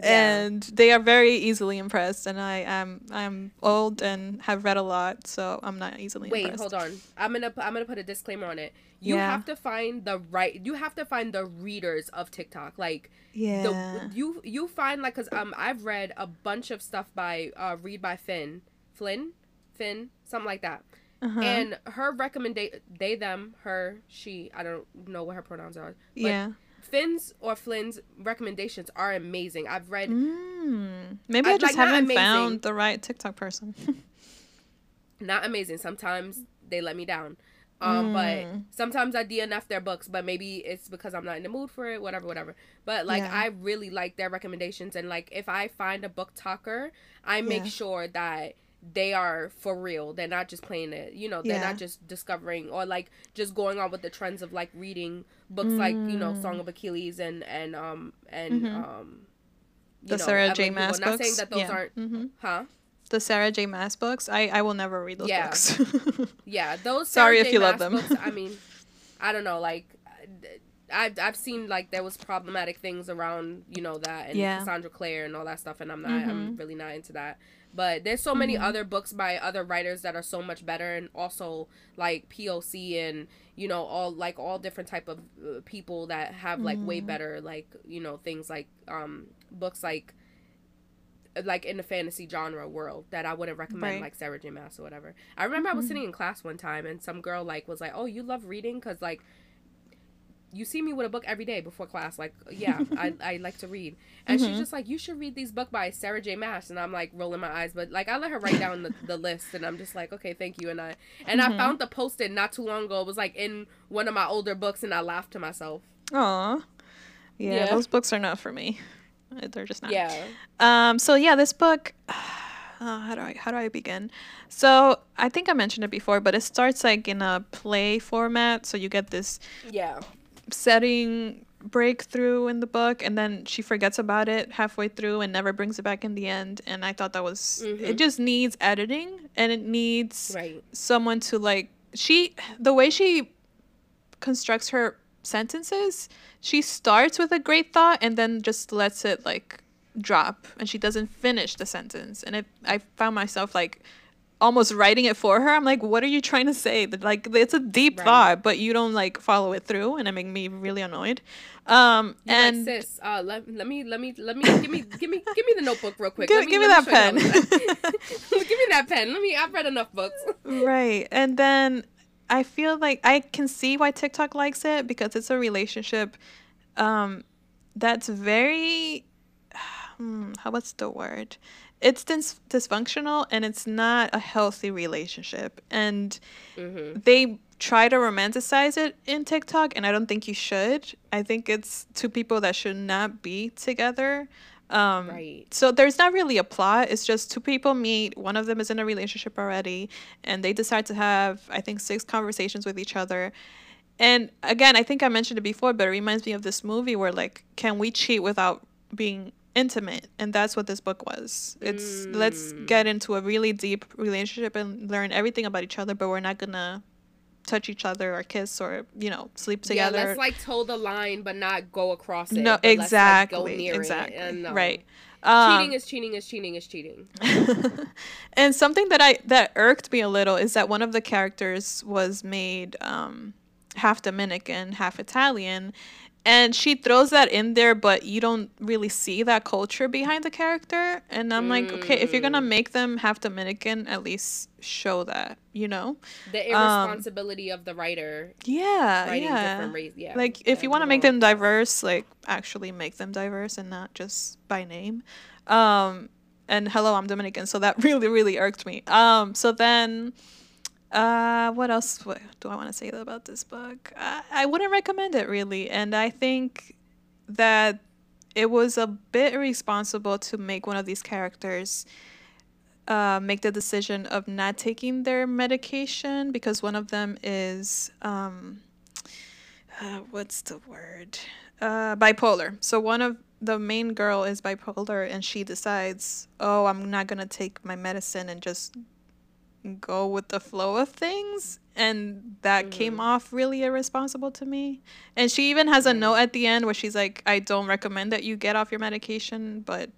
Yeah. And they are very easily impressed, and I am I'm old and have read a lot, so I'm not easily Wait, impressed. hold on. I'm gonna I'm gonna put a disclaimer on it. You Yeah. have to find the right. You have to find the readers of TikTok. Like Yeah. the you you find like because um I've read a bunch of stuff by uh read by Finn Flynn Finn something like that. uh-huh. And her recommendation, they, them, her, she, I don't know what her pronouns are. But yeah. Finn's or Flynn's recommendations are amazing. I've read Mm. Maybe I I'd just like, haven't found the right TikTok person. <laughs> not amazing. Sometimes they let me down. Um, but Mm. sometimes I DNF their books, but maybe it's because I'm not in the mood for it, whatever, whatever. But like Yeah. I really like their recommendations and like if I find a book talker, I make Yeah. sure that they are for real. They're not just playing it. You know, they're Yeah. not just discovering or like just going on with the trends of like reading books like, you know, Mm. Song of Achilles and and um and Mhm. um the know, Sarah J. Maas Not books. saying that those yeah. aren't hmm huh? The Sarah J. Maas books. I I will never read those Yeah. books. <laughs> Yeah, those. Sorry Sarah if J. you love them. Books, I mean, <laughs> I don't know. Like, I've I've seen like there was problematic things around you know that and Yeah. Cassandra Clare and all that stuff, and I'm not. Mhm. I'm really not into that. But there's so many Mhm. other books by other writers that are so much better, and also like POC and you know all like all different type of uh, people that have like way Mhm. better like you know things like um books like like in the fantasy genre world that I wouldn't recommend Right. like Sarah J Maas or whatever. I remember I was Mhm. sitting in class one time and some girl like was like, "Oh, you love reading cuz like you see me with a book every day before class. Like, yeah, <laughs> I, I like to read." And she's Mhm. just like, "You should read these book by Sarah J Maas." And I'm like rolling my eyes, but like I let her write down the, the list and I'm just like, "Okay, thank you." And I and I Mhm. found the post-it not too long ago. It was like in one of my older books and I laughed to myself. Aw. Yeah, Yeah. those books are not for me. Uh, They're just not. Yeah. Um. So yeah, this book. <sighs> Uh, how do I how do I begin? So I think I mentioned it before, but it starts like in a play format. So you get this Yeah. Setting breakthrough in the book and then she forgets about it halfway through and never brings it back in the end and i thought that was Mm-hmm. it just needs editing and it needs Right. someone to like she the way she constructs her sentences she starts with a great thought and then just lets it like drop and she doesn't finish the sentence and it i found myself like almost writing it for her i'm like what are you trying to say That, like it's a deep Right. thought but you don't like follow it through and it made me really annoyed um You're and like, sis, uh, let, let me let me let me give me give me give me the notebook real quick. Give- me- give me that pen. <laughs> <laughs> give me that pen. Let me. I've read enough books. <laughs> Right. And then I feel like I can see why TikTok likes it because it's a relationship um that's very <sighs> hmm, how what's the word? It's dis- dysfunctional and it's not a healthy relationship. And Mm-hmm. they try to romanticize it in TikTok and I don't think you should. I think it's two people that should not be together. Um Right. so there's not really a plot. It's just two people meet. One of them is in a relationship already, and they decide to have, I think, six conversations with each other. And again, I think I mentioned it before, but it reminds me of this movie where, like, can we cheat without being intimate? And that's what this book was. It's let's get into a really deep relationship and learn everything about each other, but we're not gonna touch each other or kiss or you know sleep together. Yeah, let's like toe the line, but not go across it. no, but let's, like, go exactly, it. exactly, And, no. right. Um, cheating is cheating is cheating is cheating. <laughs> and something that I that irked me a little is that one of the characters was made um, half Dominican, half Italian, and she throws that in there, but you don't really see that culture behind the character. And I'm like, okay, if you're gonna Mm. make them half Dominican, at least show that, you know? The irresponsibility of the writer Yeah, yeah. Yeah. Like if you want to make them diverse, like actually make them diverse and not just by name. Um and hello, I'm Dominican, so that <laughs> really really irked me. Um so then uh what else do I want to say about this book? I, I wouldn't recommend it really and I think that it was a bit irresponsible to make one of these characters uh, make the decision of not taking their medication because one of them is um, uh, what's the word uh, bipolar so one of the main girl is bipolar and she decides oh i'm not gonna take my medicine and just go with the flow of things and that came mm-hmm. off really irresponsible to me. And she even has a mm-hmm. note at the end where she's like i don't recommend that you get off your medication but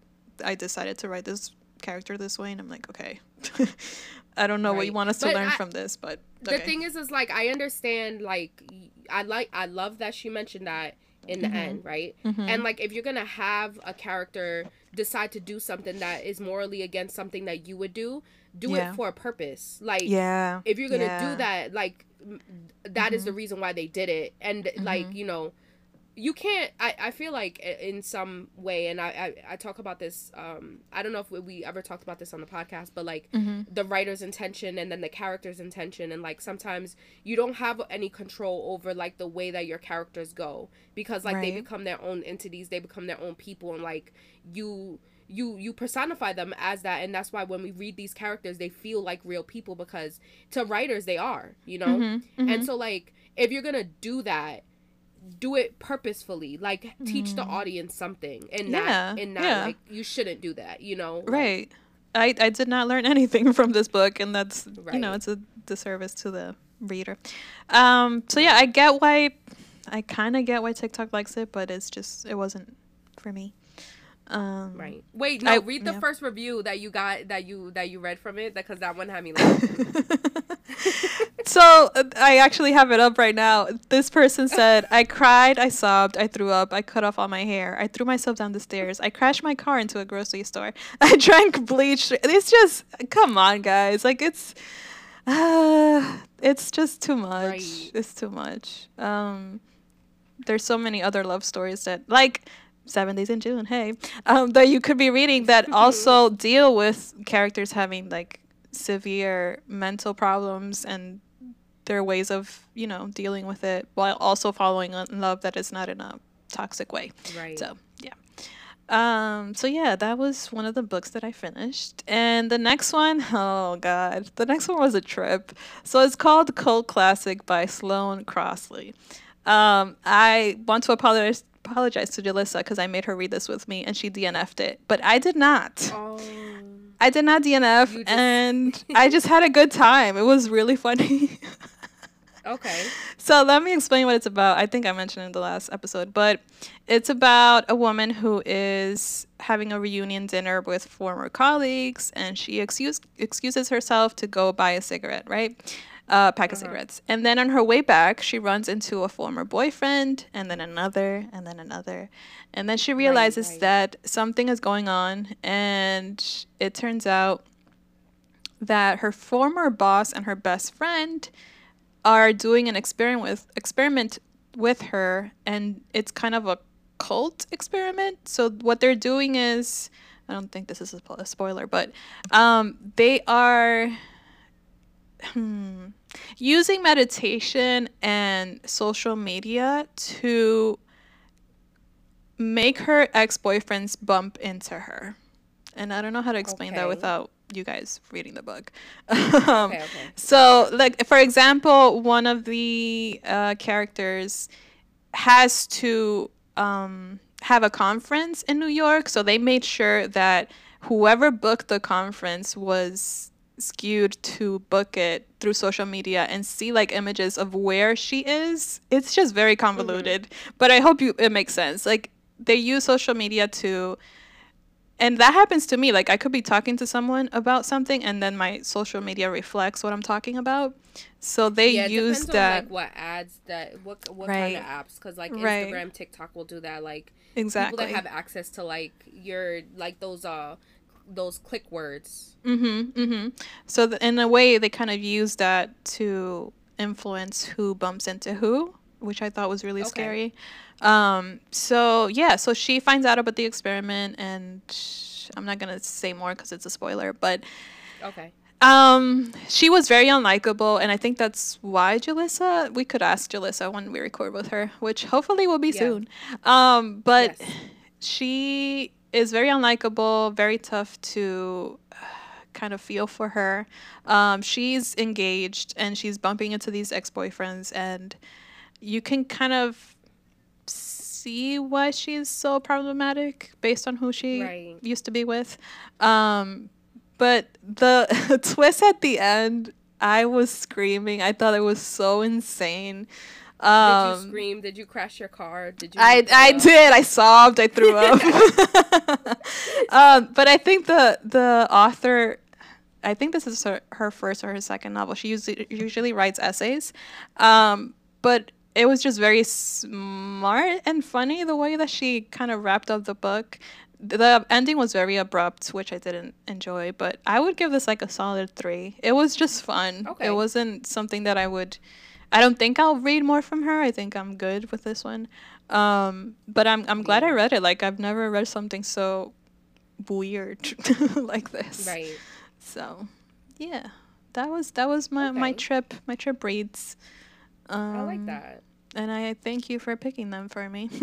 i decided to write this character this way and i'm like okay. <laughs> I don't know what you want us to But learn I- from this but the thing is is like i understand like i like i love that she mentioned that in Mm-hmm. the end mm-hmm. right? And like if you're gonna have a character decide to do something that is morally against something that you would do do Yeah. it for a purpose like yeah if you're gonna yeah. Mm-hmm. do that like that is the reason why they did it and like you know you can't I, I feel like in some way and I, I i talk about this um i don't know if we ever talked about this on the podcast but like Mm-hmm. the writer's intention and then the character's intention and like sometimes you don't have any control over like the way that your characters go because like they become their own entities they become their own people and like you you you personify them as that and that's why when we read these characters they feel like real people because to writers they are you know? Mm-hmm. and so like if you're gonna do that do it purposefully. Like teach the audience something and Mm. Yeah, not and not yeah. like you shouldn't do that you know? Like, right. I, I did not learn <laughs> anything from this book and that's you know it's a disservice to the reader. Um so yeah i get why i kind of get why tiktok likes it but it's just it wasn't for me um right wait no I- read the yeah. first review that you got that you that you read from it because that one had me laughing <laughs> so I actually have it up right now. This person said, "I cried, I sobbed, I threw up, I cut off all my hair, I threw myself down the stairs, I crashed my car into a grocery store, <laughs> I drank bleach." It's just, come on, guys, like it's, uh, <sighs> it's just too much. Right. It's too much. Um, there's so many other love stories that, like. Seven Days in June, hey, um, that you could be reading that <laughs> also deal with characters having like severe mental problems and their ways of you know dealing with it while also following a love that is not in a toxic way. Right. So yeah. Um so yeah that was one of the books that i finished. And the next one <laughs> oh god the next one was a trip. So it's called cult classic by sloane crosley. Um i want to apologize apologize to Jalissa because I made her read this with me and she DNF'd it, but I did not. Oh. I did not DNF, just- and <laughs> I just had a good time. It was really funny. <laughs> Okay. So let me explain what it's about. I think I mentioned in the last episode, but it's about a woman who is having a reunion dinner with former colleagues, and she excuse, excuses herself to go buy a cigarette, right? A pack of cigarettes. And then on her way back, she runs into a former boyfriend, and then another, and then another. And then she realizes right. that something is going on, and it turns out that her former boss and her best friend are doing an experiment with experiment with her and it's kind of a cult experiment so what they're doing is i don't think this is a, a spoiler but um, they are hmm, using meditation and social media to make her ex-boyfriends bump into her and i don't know how to explain that without you guys reading the book um, <laughs> Okay. Okay. so, like for example, one of the uh, characters has to um, have a conference in New York, so they made sure that whoever booked the conference was skewed to book it through social media and see like images of where she is. It's just very convoluted, but I hope you it makes sense. Like they use social media to and that happens to me like i could be talking to someone about something and then my social media reflects what i'm talking about so they yeah, use that on like what ads that what what Right. kind of apps because like Right. Instagram, TikTok will do that. Like exactly people that have access to like your like those uh those click words. mm-hmm mm-hmm so th- in a way they kind of use that to influence who bumps into who which i thought was really Okay. scary um so yeah so she finds out about the experiment and i'm not gonna say more because it's a spoiler but Okay. Um, she was very unlikable, and I think that's why Jalissa. We could ask Jalissa when we record with her, which hopefully will be Yeah. soon. Um, but Yes. she is very unlikable, very tough to uh, kind of feel for her. Um, she's engaged and she's bumping into these ex boyfriends, and you can kind of see why she's so problematic based on who she Right. used to be with. Um, but the <laughs> twist at the end, I was screaming. I thought it was so insane. Did Um, you scream? Did you crash your car? Did you? I I did. I sobbed. I threw up. <laughs> <laughs> um, but I think the the author, I think this is her, her first or her second novel. She usually usually writes essays, um, but it was just very smart and funny the way that she kind of wrapped up the book. The ending was very abrupt, which I didn't enjoy, but I would give this like a solid three. It was just fun. Okay. It wasn't something that I would. I don't think I'll read more from her. I think I'm good with this one. Um, but I'm I'm glad I read it. Like I've never read something so weird <laughs> like this. Right. So, yeah, that was that was my my trip my trip reads. Um, I like that. and I thank you for picking them for me. <laughs>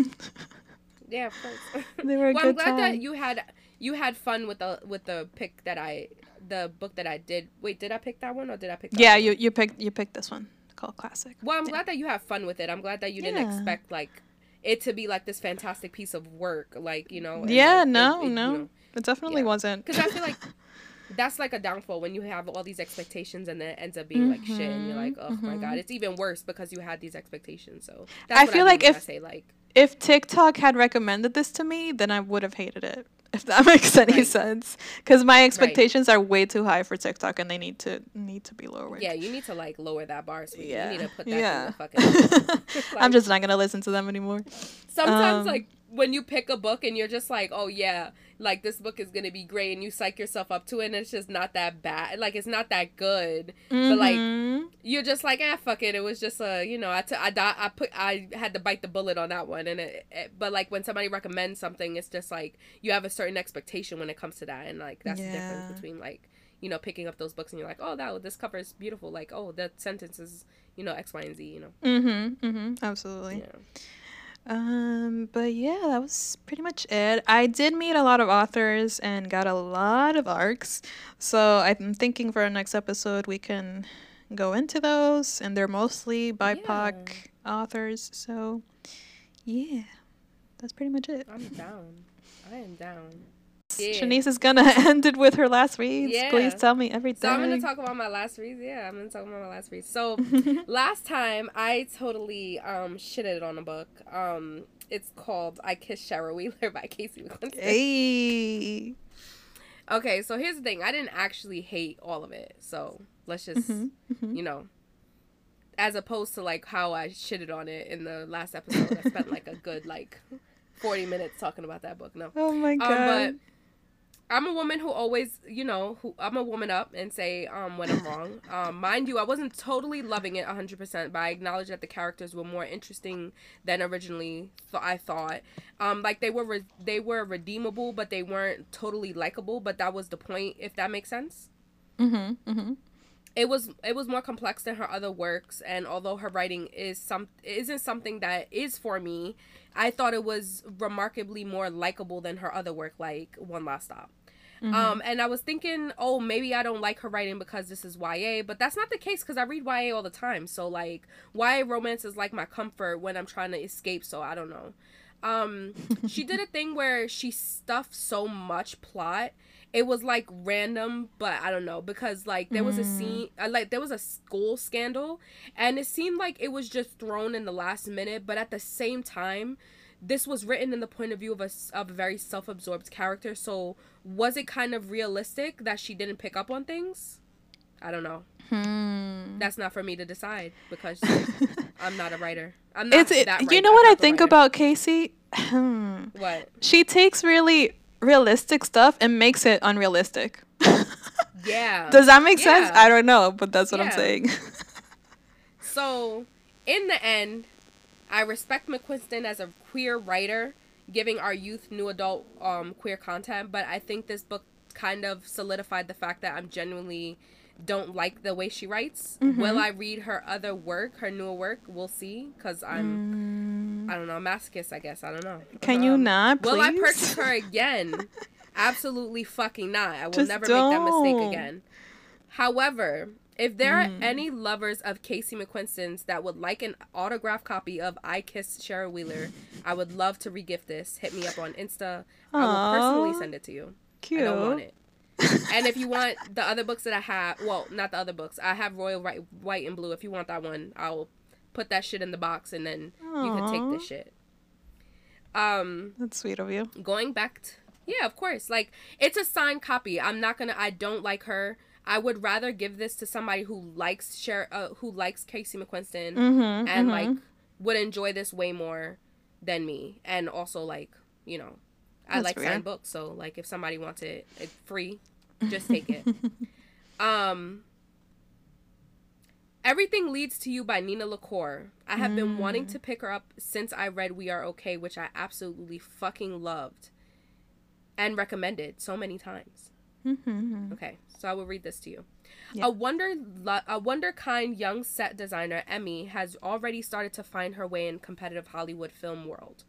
Yeah, of course. <laughs> They were a well, good I'm glad time. that you had you had fun with the with the pick that I the book that I did. Wait, did I pick that one or did I pick? That yeah, one? you you picked you picked this one Cult Classic. Well, I'm glad that you have fun with it. I'm glad that you didn't Yeah. expect like it to be like this fantastic piece of work, like you know. and, Yeah, like, no, it, you no, know, it definitely yeah. wasn't. Because I feel like <laughs> that's like a downfall when you have all these expectations and then it ends up being like shit, and you're mm-hmm. like, oh my mm-hmm. god, it's even worse because you had these expectations. So that's I what feel mean like when I if- say like if TikTok had recommended this to me, then I would have hated it. If that <laughs> makes any Right. sense, because my expectations are way too high for TikTok, and they need to need to be lowered. yeah, you need to like lower that bar. So yeah, you need to put that yeah. in the fucking. <laughs> <laughs> I'm just not gonna listen to them anymore. sometimes um, like when you pick a book and you're just like, oh yeah, like this book is gonna be great, and you psych yourself up to it, and it's just not that bad. Like it's not that good. But like Mhm. you're just like, ah, fuck it. It was just a, you know, I, t- I, di- I put, I had to bite the bullet on that one. And it, it, but like when somebody recommends something, it's just like you have a certain expectation when it comes to that, and like that's the difference between like, you know, picking up those books and you're like, oh, that this cover is beautiful. Like, oh, that sentence is, you know, X, Y, and Z. You know, Mhm. Mhm. Absolutely. yeah. Um, but yeah, that was pretty much it. I did meet a lot of authors and got a lot of arcs. So I'm thinking for our next episode we can go into those, and they're mostly BIPOC authors. So yeah, that's pretty much it. I'm down. I am down. Yeah. Shanice is gonna <laughs> end it with her last reads. Yeah. Please tell me everything. So I'm gonna talk about my last reads. Yeah, I'm gonna talk about my last reads. So <laughs> last time I totally um shitted on a book. Um, it's called "I Kissed Shara Wheeler" <laughs> by Casey McQuiston. Hey. Okay, so here's the thing. I didn't actually hate all of it. So let's just, mm-hmm, mm-hmm. you know, as opposed to like how I shitted on it in the last episode. I spent like a good like 40 minutes talking about that book. No. Oh my god. Um, but I'm a woman who always, you know, who I'm a woman up and say um, when I'm wrong. <laughs> Um, mind you, I wasn't totally loving it 100%, but I acknowledge that the characters were more interesting than originally th- I thought. Um, like they were re- they were redeemable, but they weren't totally likable. But that was the point, if that makes sense. Mhm. Mhm it was it was more complex than her other works and although her writing is some isn't something that is for me i thought it was remarkably more likable than her other work like one last stop. Mm-hmm. um and i was thinking oh maybe i don't like her writing because this is ya but that's not the case because i read ya all the time. So like ya romance is like my comfort when i'm trying to escape so i don't know. Um she did a thing where she stuffed so much plot it was like random, but I don't know because like there was mm. a scene, uh, like there was a school scandal, and it seemed like it was just thrown in the last minute. But at the same time, this was written in the point of view of a of a very self absorbed character. So was it kind of realistic that she didn't pick up on things? I don't know. Hmm. That's not for me to decide because <laughs> I'm not a writer. I'm not it's, it, that. You know what I think about Casey? <clears throat> What? She takes really realistic stuff and makes it unrealistic. <laughs> yeah. Does that make yeah. sense? I don't know, but that's what yeah. I'm saying. <laughs> so, in the end, I respect McQuiston as a queer writer, giving our youth new adult um, queer content, but I think this book kind of solidified the fact that I'm genuinely don't like the way she writes. Mm-hmm. Will I read her other work, her newer work? We'll see. Cause I'm, mm. I don't know, masochist. I guess I don't know. Can um, you not? Please? Will I purchase her <laughs> again? Absolutely fucking not. I will Just never don't. make that mistake again. However, if there mm. are any lovers of Casey McQuiston's that would like an autograph copy of I Kissed Shara Wheeler, I would love to regift this. Hit me up on Insta. Aww. I will personally send it to you. Cute. I don't want it and if you want the other books that I have, well, not the other books, I have Royal White, White and Blue. If you want that one, I'll put that shit in the box, and then Aww. you can take this shit. Um, that's sweet of you. Going back, to, yeah, of course. Like it's a signed copy. I'm not gonna. I don't like her. I would rather give this to somebody who likes share, uh, who likes Casey McQuiston, mm-hmm, and mm-hmm. like would enjoy this way more than me, and also like you know I That's like signed books, so like if somebody wants it, it's free. Just take it. <laughs> um Everything Leads to You by Nina LaCour. I have mm. been wanting to mm. pick her up since I read We Are Okay, which I absolutely fucking loved and recommended so many times. Mm-hmm. Okay, so I will read this to you. A wonder, a wonder kind young set designer, Emmy, has already started to find her way in competitive Hollywood film world.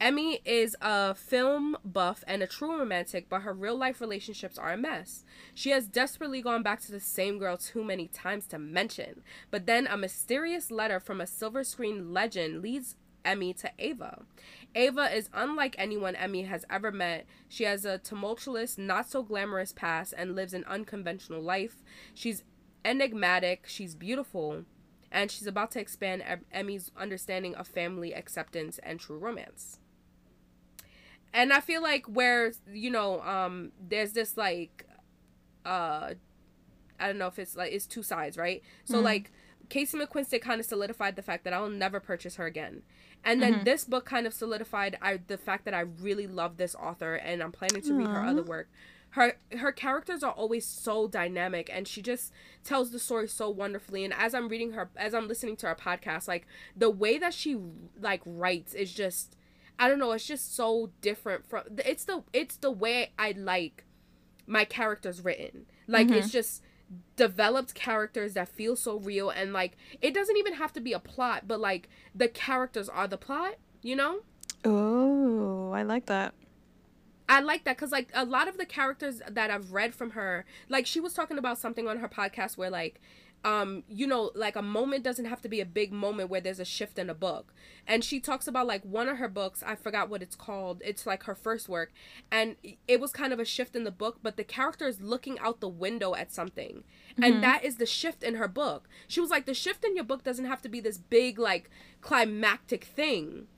Emmy is a film buff and a true romantic, but her real life relationships are a mess. She has desperately gone back to the same girl too many times to mention. But then a mysterious letter from a silver screen legend leads Emmy to Ava. Ava is unlike anyone Emmy has ever met. She has a tumultuous, not so glamorous past and lives an unconventional life. She's enigmatic, she's beautiful, and she's about to expand Emmy's understanding of family acceptance and true romance and I feel like where you know um there's this like uh I don't know if it's like it's two sides, right? So mm-hmm. like Casey McQuiston kind of solidified the fact that I'll never purchase her again. And then mm-hmm. this book kind of solidified I, the fact that I really love this author and I'm planning to Aww. read her other work. Her her characters are always so dynamic and she just tells the story so wonderfully and as I'm reading her as I'm listening to her podcast like the way that she like writes is just I don't know, it's just so different from it's the it's the way I like my characters written. Like mm-hmm. it's just developed characters that feel so real and like it doesn't even have to be a plot, but like the characters are the plot, you know? Oh, I like that. I like that because like a lot of the characters that I've read from her, like she was talking about something on her podcast where like um you know like a moment doesn't have to be a big moment where there's a shift in a book. And she talks about like one of her books i forgot what it's called it's like her first work and it was kind of a shift in the book but the character is looking out the window at something. And that is the shift in her book. She was like the shift in your book doesn't have to be this big like climactic thing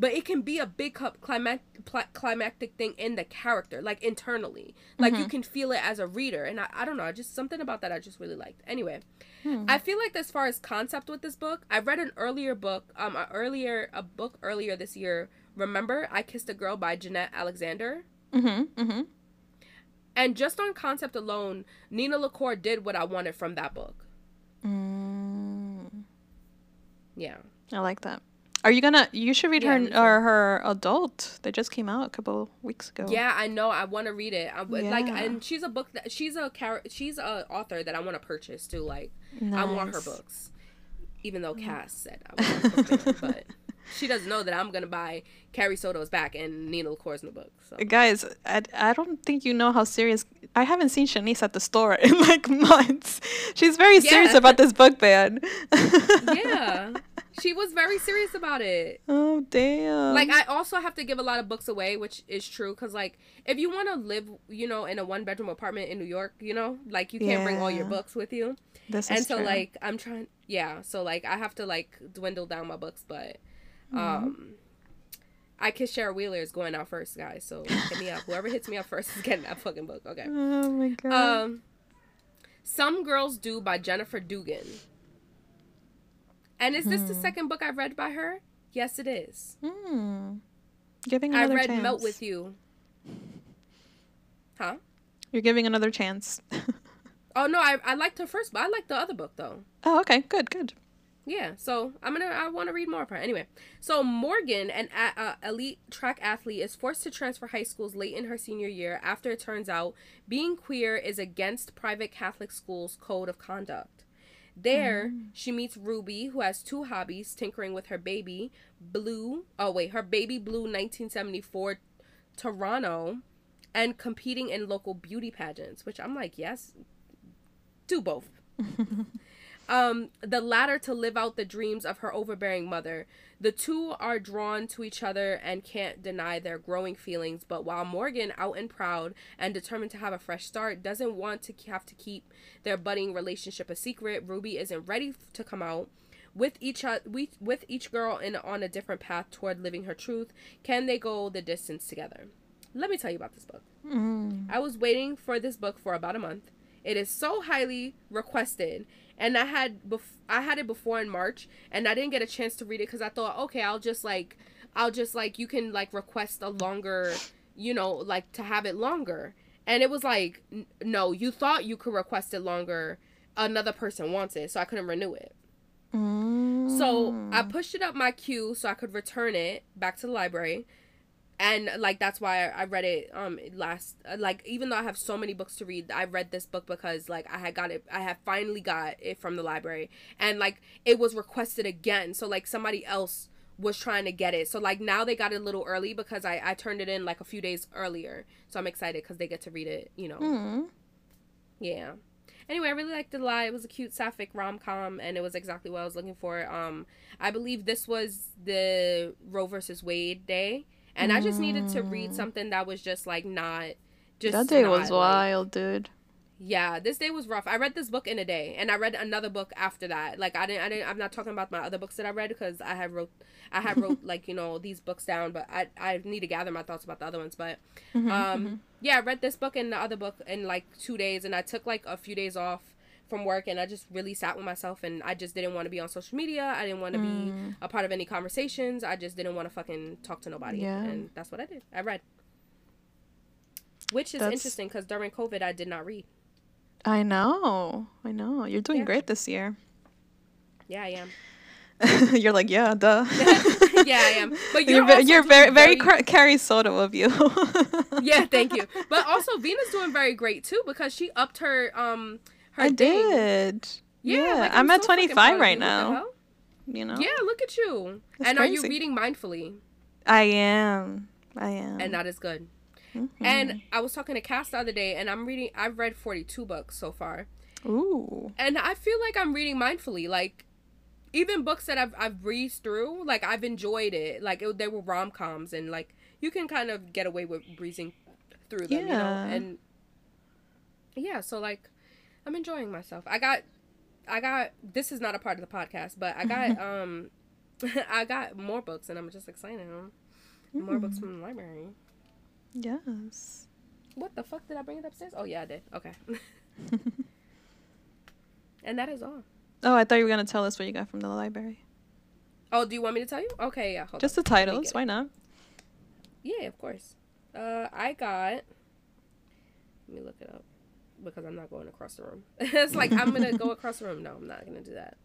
but it can be a big climactic, climactic thing in the character like internally. Like you can feel it as a reader and I, I don't know just something about that i just really liked. Anyway i feel like as far as concept with this book i read an earlier book um a earlier a book earlier this year remember i kissed a girl by jeanette alexander. Mm-hmm. Mm-hmm. and just on concept alone nina lacour did what i wanted from that book. Mm, yeah. I like that. Are you gonna? You should read Yeah, her or her adult. They just came out a couple weeks ago. Yeah, I know. I want to read it. I would like, and she's a book that she's a char- she's a author that I want to purchase too. Like, I want her books, even though Cass said I book, but she doesn't know that I'm gonna buy Carrie Soto's back and Nina LaCour's new book. So Guys, I, I don't think you know how serious. I haven't seen Shanice at the store <laughs> in like months. She's very serious Yeah. about this book ban. <laughs> yeah, she was very serious about it. oh damn. Like I also have to give a lot of books away, which is true. Cause like if you want to live, you know, in a one bedroom apartment in New York, you know, like you can't bring all your books with you. this and so true. like i'm trying yeah so like i have to like dwindle down my books but Mm-hmm. um i kiss Shara wheeler is going out first guys so hit me up whoever hits me up first is getting that fucking book okay Oh my god. um some girls do by jennifer dugan and is this the second book i've read by her yes it is Hmm. Giving another chance. i read chance. melt with you huh You're giving another chance. <laughs> oh no i, I liked her first but i liked the other book though oh, okay. Good. Good. Yeah, so I'm gonna I want to read more of her anyway. So Morgan, an a- uh, elite track athlete, is forced to transfer high schools late in her senior year after it turns out being queer is against private Catholic schools' code of conduct. There, mm. she meets Ruby, who has two hobbies: tinkering with her baby blue. Oh wait, her baby blue 1974 Torino, and competing in local beauty pageants. Which I'm like, yes, do both <laughs> um the latter to live out the dreams of her overbearing mother. The two are drawn to each other and can't deny their growing feelings but while morgan out and proud and determined to have a fresh start doesn't want to have to keep their budding relationship a secret ruby isn't ready to come out with each we, with each girl in on a different path toward living her truth. Can they go the distance together? Let me tell you about this book. Mm. I was waiting for this book for about a month. It is so highly requested, and I had bef- I had it before in March, and I didn't get a chance to read it because I thought, okay, I'll just like, I'll just like you can like request a longer, you know, like to have it longer. And it was like, n- no, you thought you could request it longer. Another person wants it, so I couldn't renew it. Mm. So I pushed it up my queue so I could return it back to the library. And like that's why I I read it um last like even though I have so many books to read, I read this book because like I had got it I had finally got it from the library and like it was requested again. So like somebody else was trying to get it. So like now they got it a little early because I I turned it in like a few days earlier. So I'm excited cuz they get to read it, you know. Mm. Yeah. Anyway, I really liked the lie. It was a cute sapphic rom com, and it was exactly what I was looking for. Um, I believe this was the Roe versus Wade day, and I just needed to read something that was just like not. Just that day not, was like- wild, dude. yeah, this day was rough. I read this book in a day, and I read another book after that. Like I didn't, I didn't. I'm not talking about my other books that I read because I had wrote, I had wrote <laughs> like you know these books down, but I I need to gather my thoughts about the other ones. But Mm-hmm, um, yeah, I read this book and the other book in like two days, and I took like a few days off from work, and I just really sat with myself, and I just didn't want to be on social media. I didn't want to be a part of any conversations. I just didn't want to fucking talk to nobody, Yeah. and that's what I did. I read. Which is That's- interesting because during COVID I did not read. I know. I know. You're doing Yeah. great this year. Yeah, I am. <laughs> you're like, yeah, duh. <laughs> yeah, I am. But You're, you're, you're very, very, Car- Carrie Soto of you. yeah, thank you. <laughs> But also Vina's doing very great too because she upped her um her I thing. did. Yeah, like, I'm at so fucking 25 right you. What the now. You know? Yeah, look at you. And are you reading mindfully? I am. I am. And that is good. Mhm. And I was talking to Cass the other day, and I'm reading. I've read 42 books so far, Ooh. And I feel like I'm reading mindfully. Like even books that I've I've breezed through, like I've enjoyed it. Like it, they were rom coms, and like you can kind of get away with breezing through them, you know. Yeah. And yeah, so like I'm enjoying myself. I got I got this is not a part of the podcast, but I got <laughs> um <laughs> I got more books, and I'm just excited. More books Mm. from the library. Yes. What the fuck did I bring it upstairs? Oh yeah, I did. Okay. <laughs> and that is all. Oh, I thought you were gonna tell us what you got from the library. Oh, do you want me to tell you? Okay, yeah. Hold Just on. the titles. Why not? Yeah, of course. Uh, I got. Let me look it up because I'm not going across the room. <laughs> it's like I'm gonna go across the room. No, I'm not gonna do that.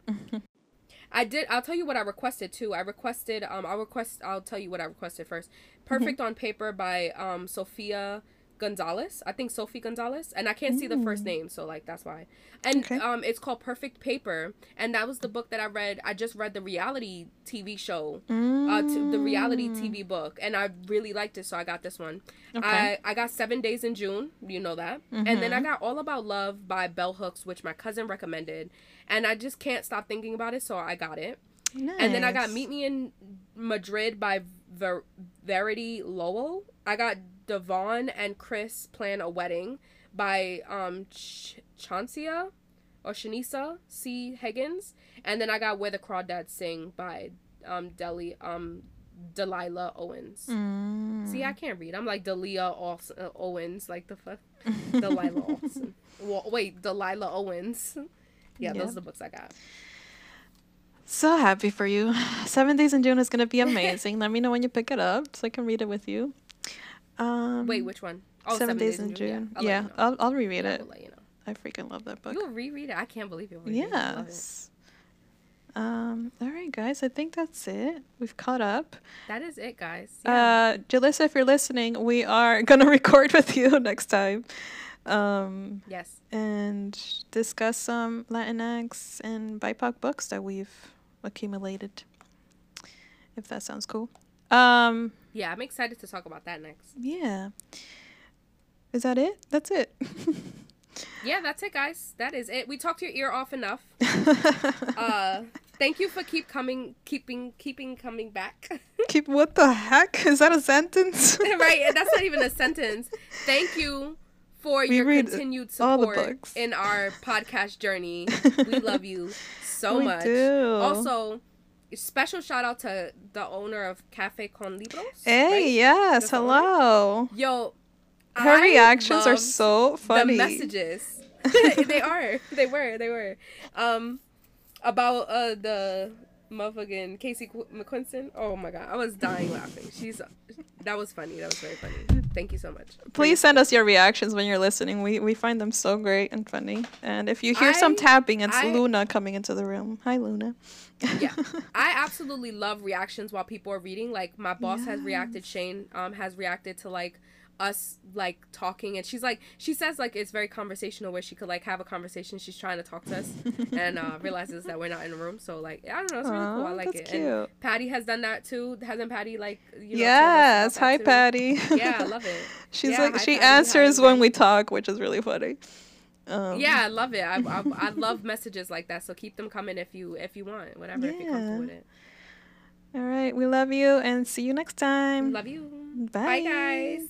I did. I'll tell you what I requested too. I requested. Um, I'll request. I'll tell you what I requested first. Perfect on Paper by um Sophia Gonzales. I think Sophie Gonzales, and I can't see the first Mm. name, so like that's why. And Okay. um, it's called Perfect Paper, and that was the book that I read. I just read the reality TV show uh, to the reality Mm. TV book, and I really liked it, so I got this one. Okay. I I got Seven Days in June, you know that, and then I got All About Love by Bell Hooks, which my cousin recommended, and I just can't stop thinking about it, so I got it. Nice. And then I got Meet Me in Madrid by Ver- Verity Lowell. I got Devon and Chris Plan a Wedding by um Ch- Chancia or Shanisa C. Higgins. And then I got Where the Crawdads Sing by um Deli um Delilah Owens. Mm. See, I can't read. I'm like Delia Aws- uh, Owens, like the fuck. Delilah <laughs> Olsen. Well, wait, Delilah Owens. Yeah, Yep. those are the books I got. So happy for you. <sighs> Seven Days in June is gonna be amazing. Let me know when you pick it up so I can read it with you. Um, Wait, which one? Oh, Seven, Days, in June. I'll Yeah, you know. I'll I'll reread I it. let you know. I freaking love that book. You'll reread it. I can't believe you'll reread it. It. Yes. Um. All right, guys. I think that's it. We've caught up. That is it, guys. Yeah. Uh, Jalissa, if you're listening, we are <laughs> gonna record with you <laughs> next time, um, yes. and discuss some Latinx and BIPOC books that we've accumulated. If that sounds cool. Um. Yeah, I'm excited to talk about that next. Yeah. Is that it? That's it. <laughs> Yeah, that's it, guys. That is it. We talked your ear off enough. <laughs> Uh, thank you for keep coming, keeping, keeping coming back. <laughs> Keep what the heck? Is that a sentence? right? That's not even a sentence. Thank you for We your continued support in our podcast journey. We love you so We much. do. Also, special shout out to the owner of Cafe Con Libros. Hey, right? yes, the owner? hello. Yo, Her I reactions are so funny. The messages. <laughs> <laughs> they are. They were. They were. Um, about uh the motherfucking Casey Qu- McQuiston. Oh my god, I was dying laughing. She's that was funny. That was very funny. Thank you so much. Please send us your reactions when you're listening. We we find them so great and funny. And if you hear some tapping, it's I- Luna coming into the room. Hi, Luna. yeah <laughs> i absolutely love reactions while people are reading like my boss has reacted shane um has reacted to like us like talking and she's like she says like it's very conversational where she could like have a conversation she's trying to talk to us <laughs> and uh realizes that we're not in a room so like i don't know it's really cool i like it and cute. patty has done that too hasn't patty like you know yes. Hi. Patty. yeah i love <laughs> it She's Yeah, like she Patty. Answers when we talk, which is really funny. Um, yeah i love it I, I, I love messages like that so keep them coming if you if you want whatever if you're comfortable Yeah. with it All right. We love you and see you next time. love you Bye. bye guys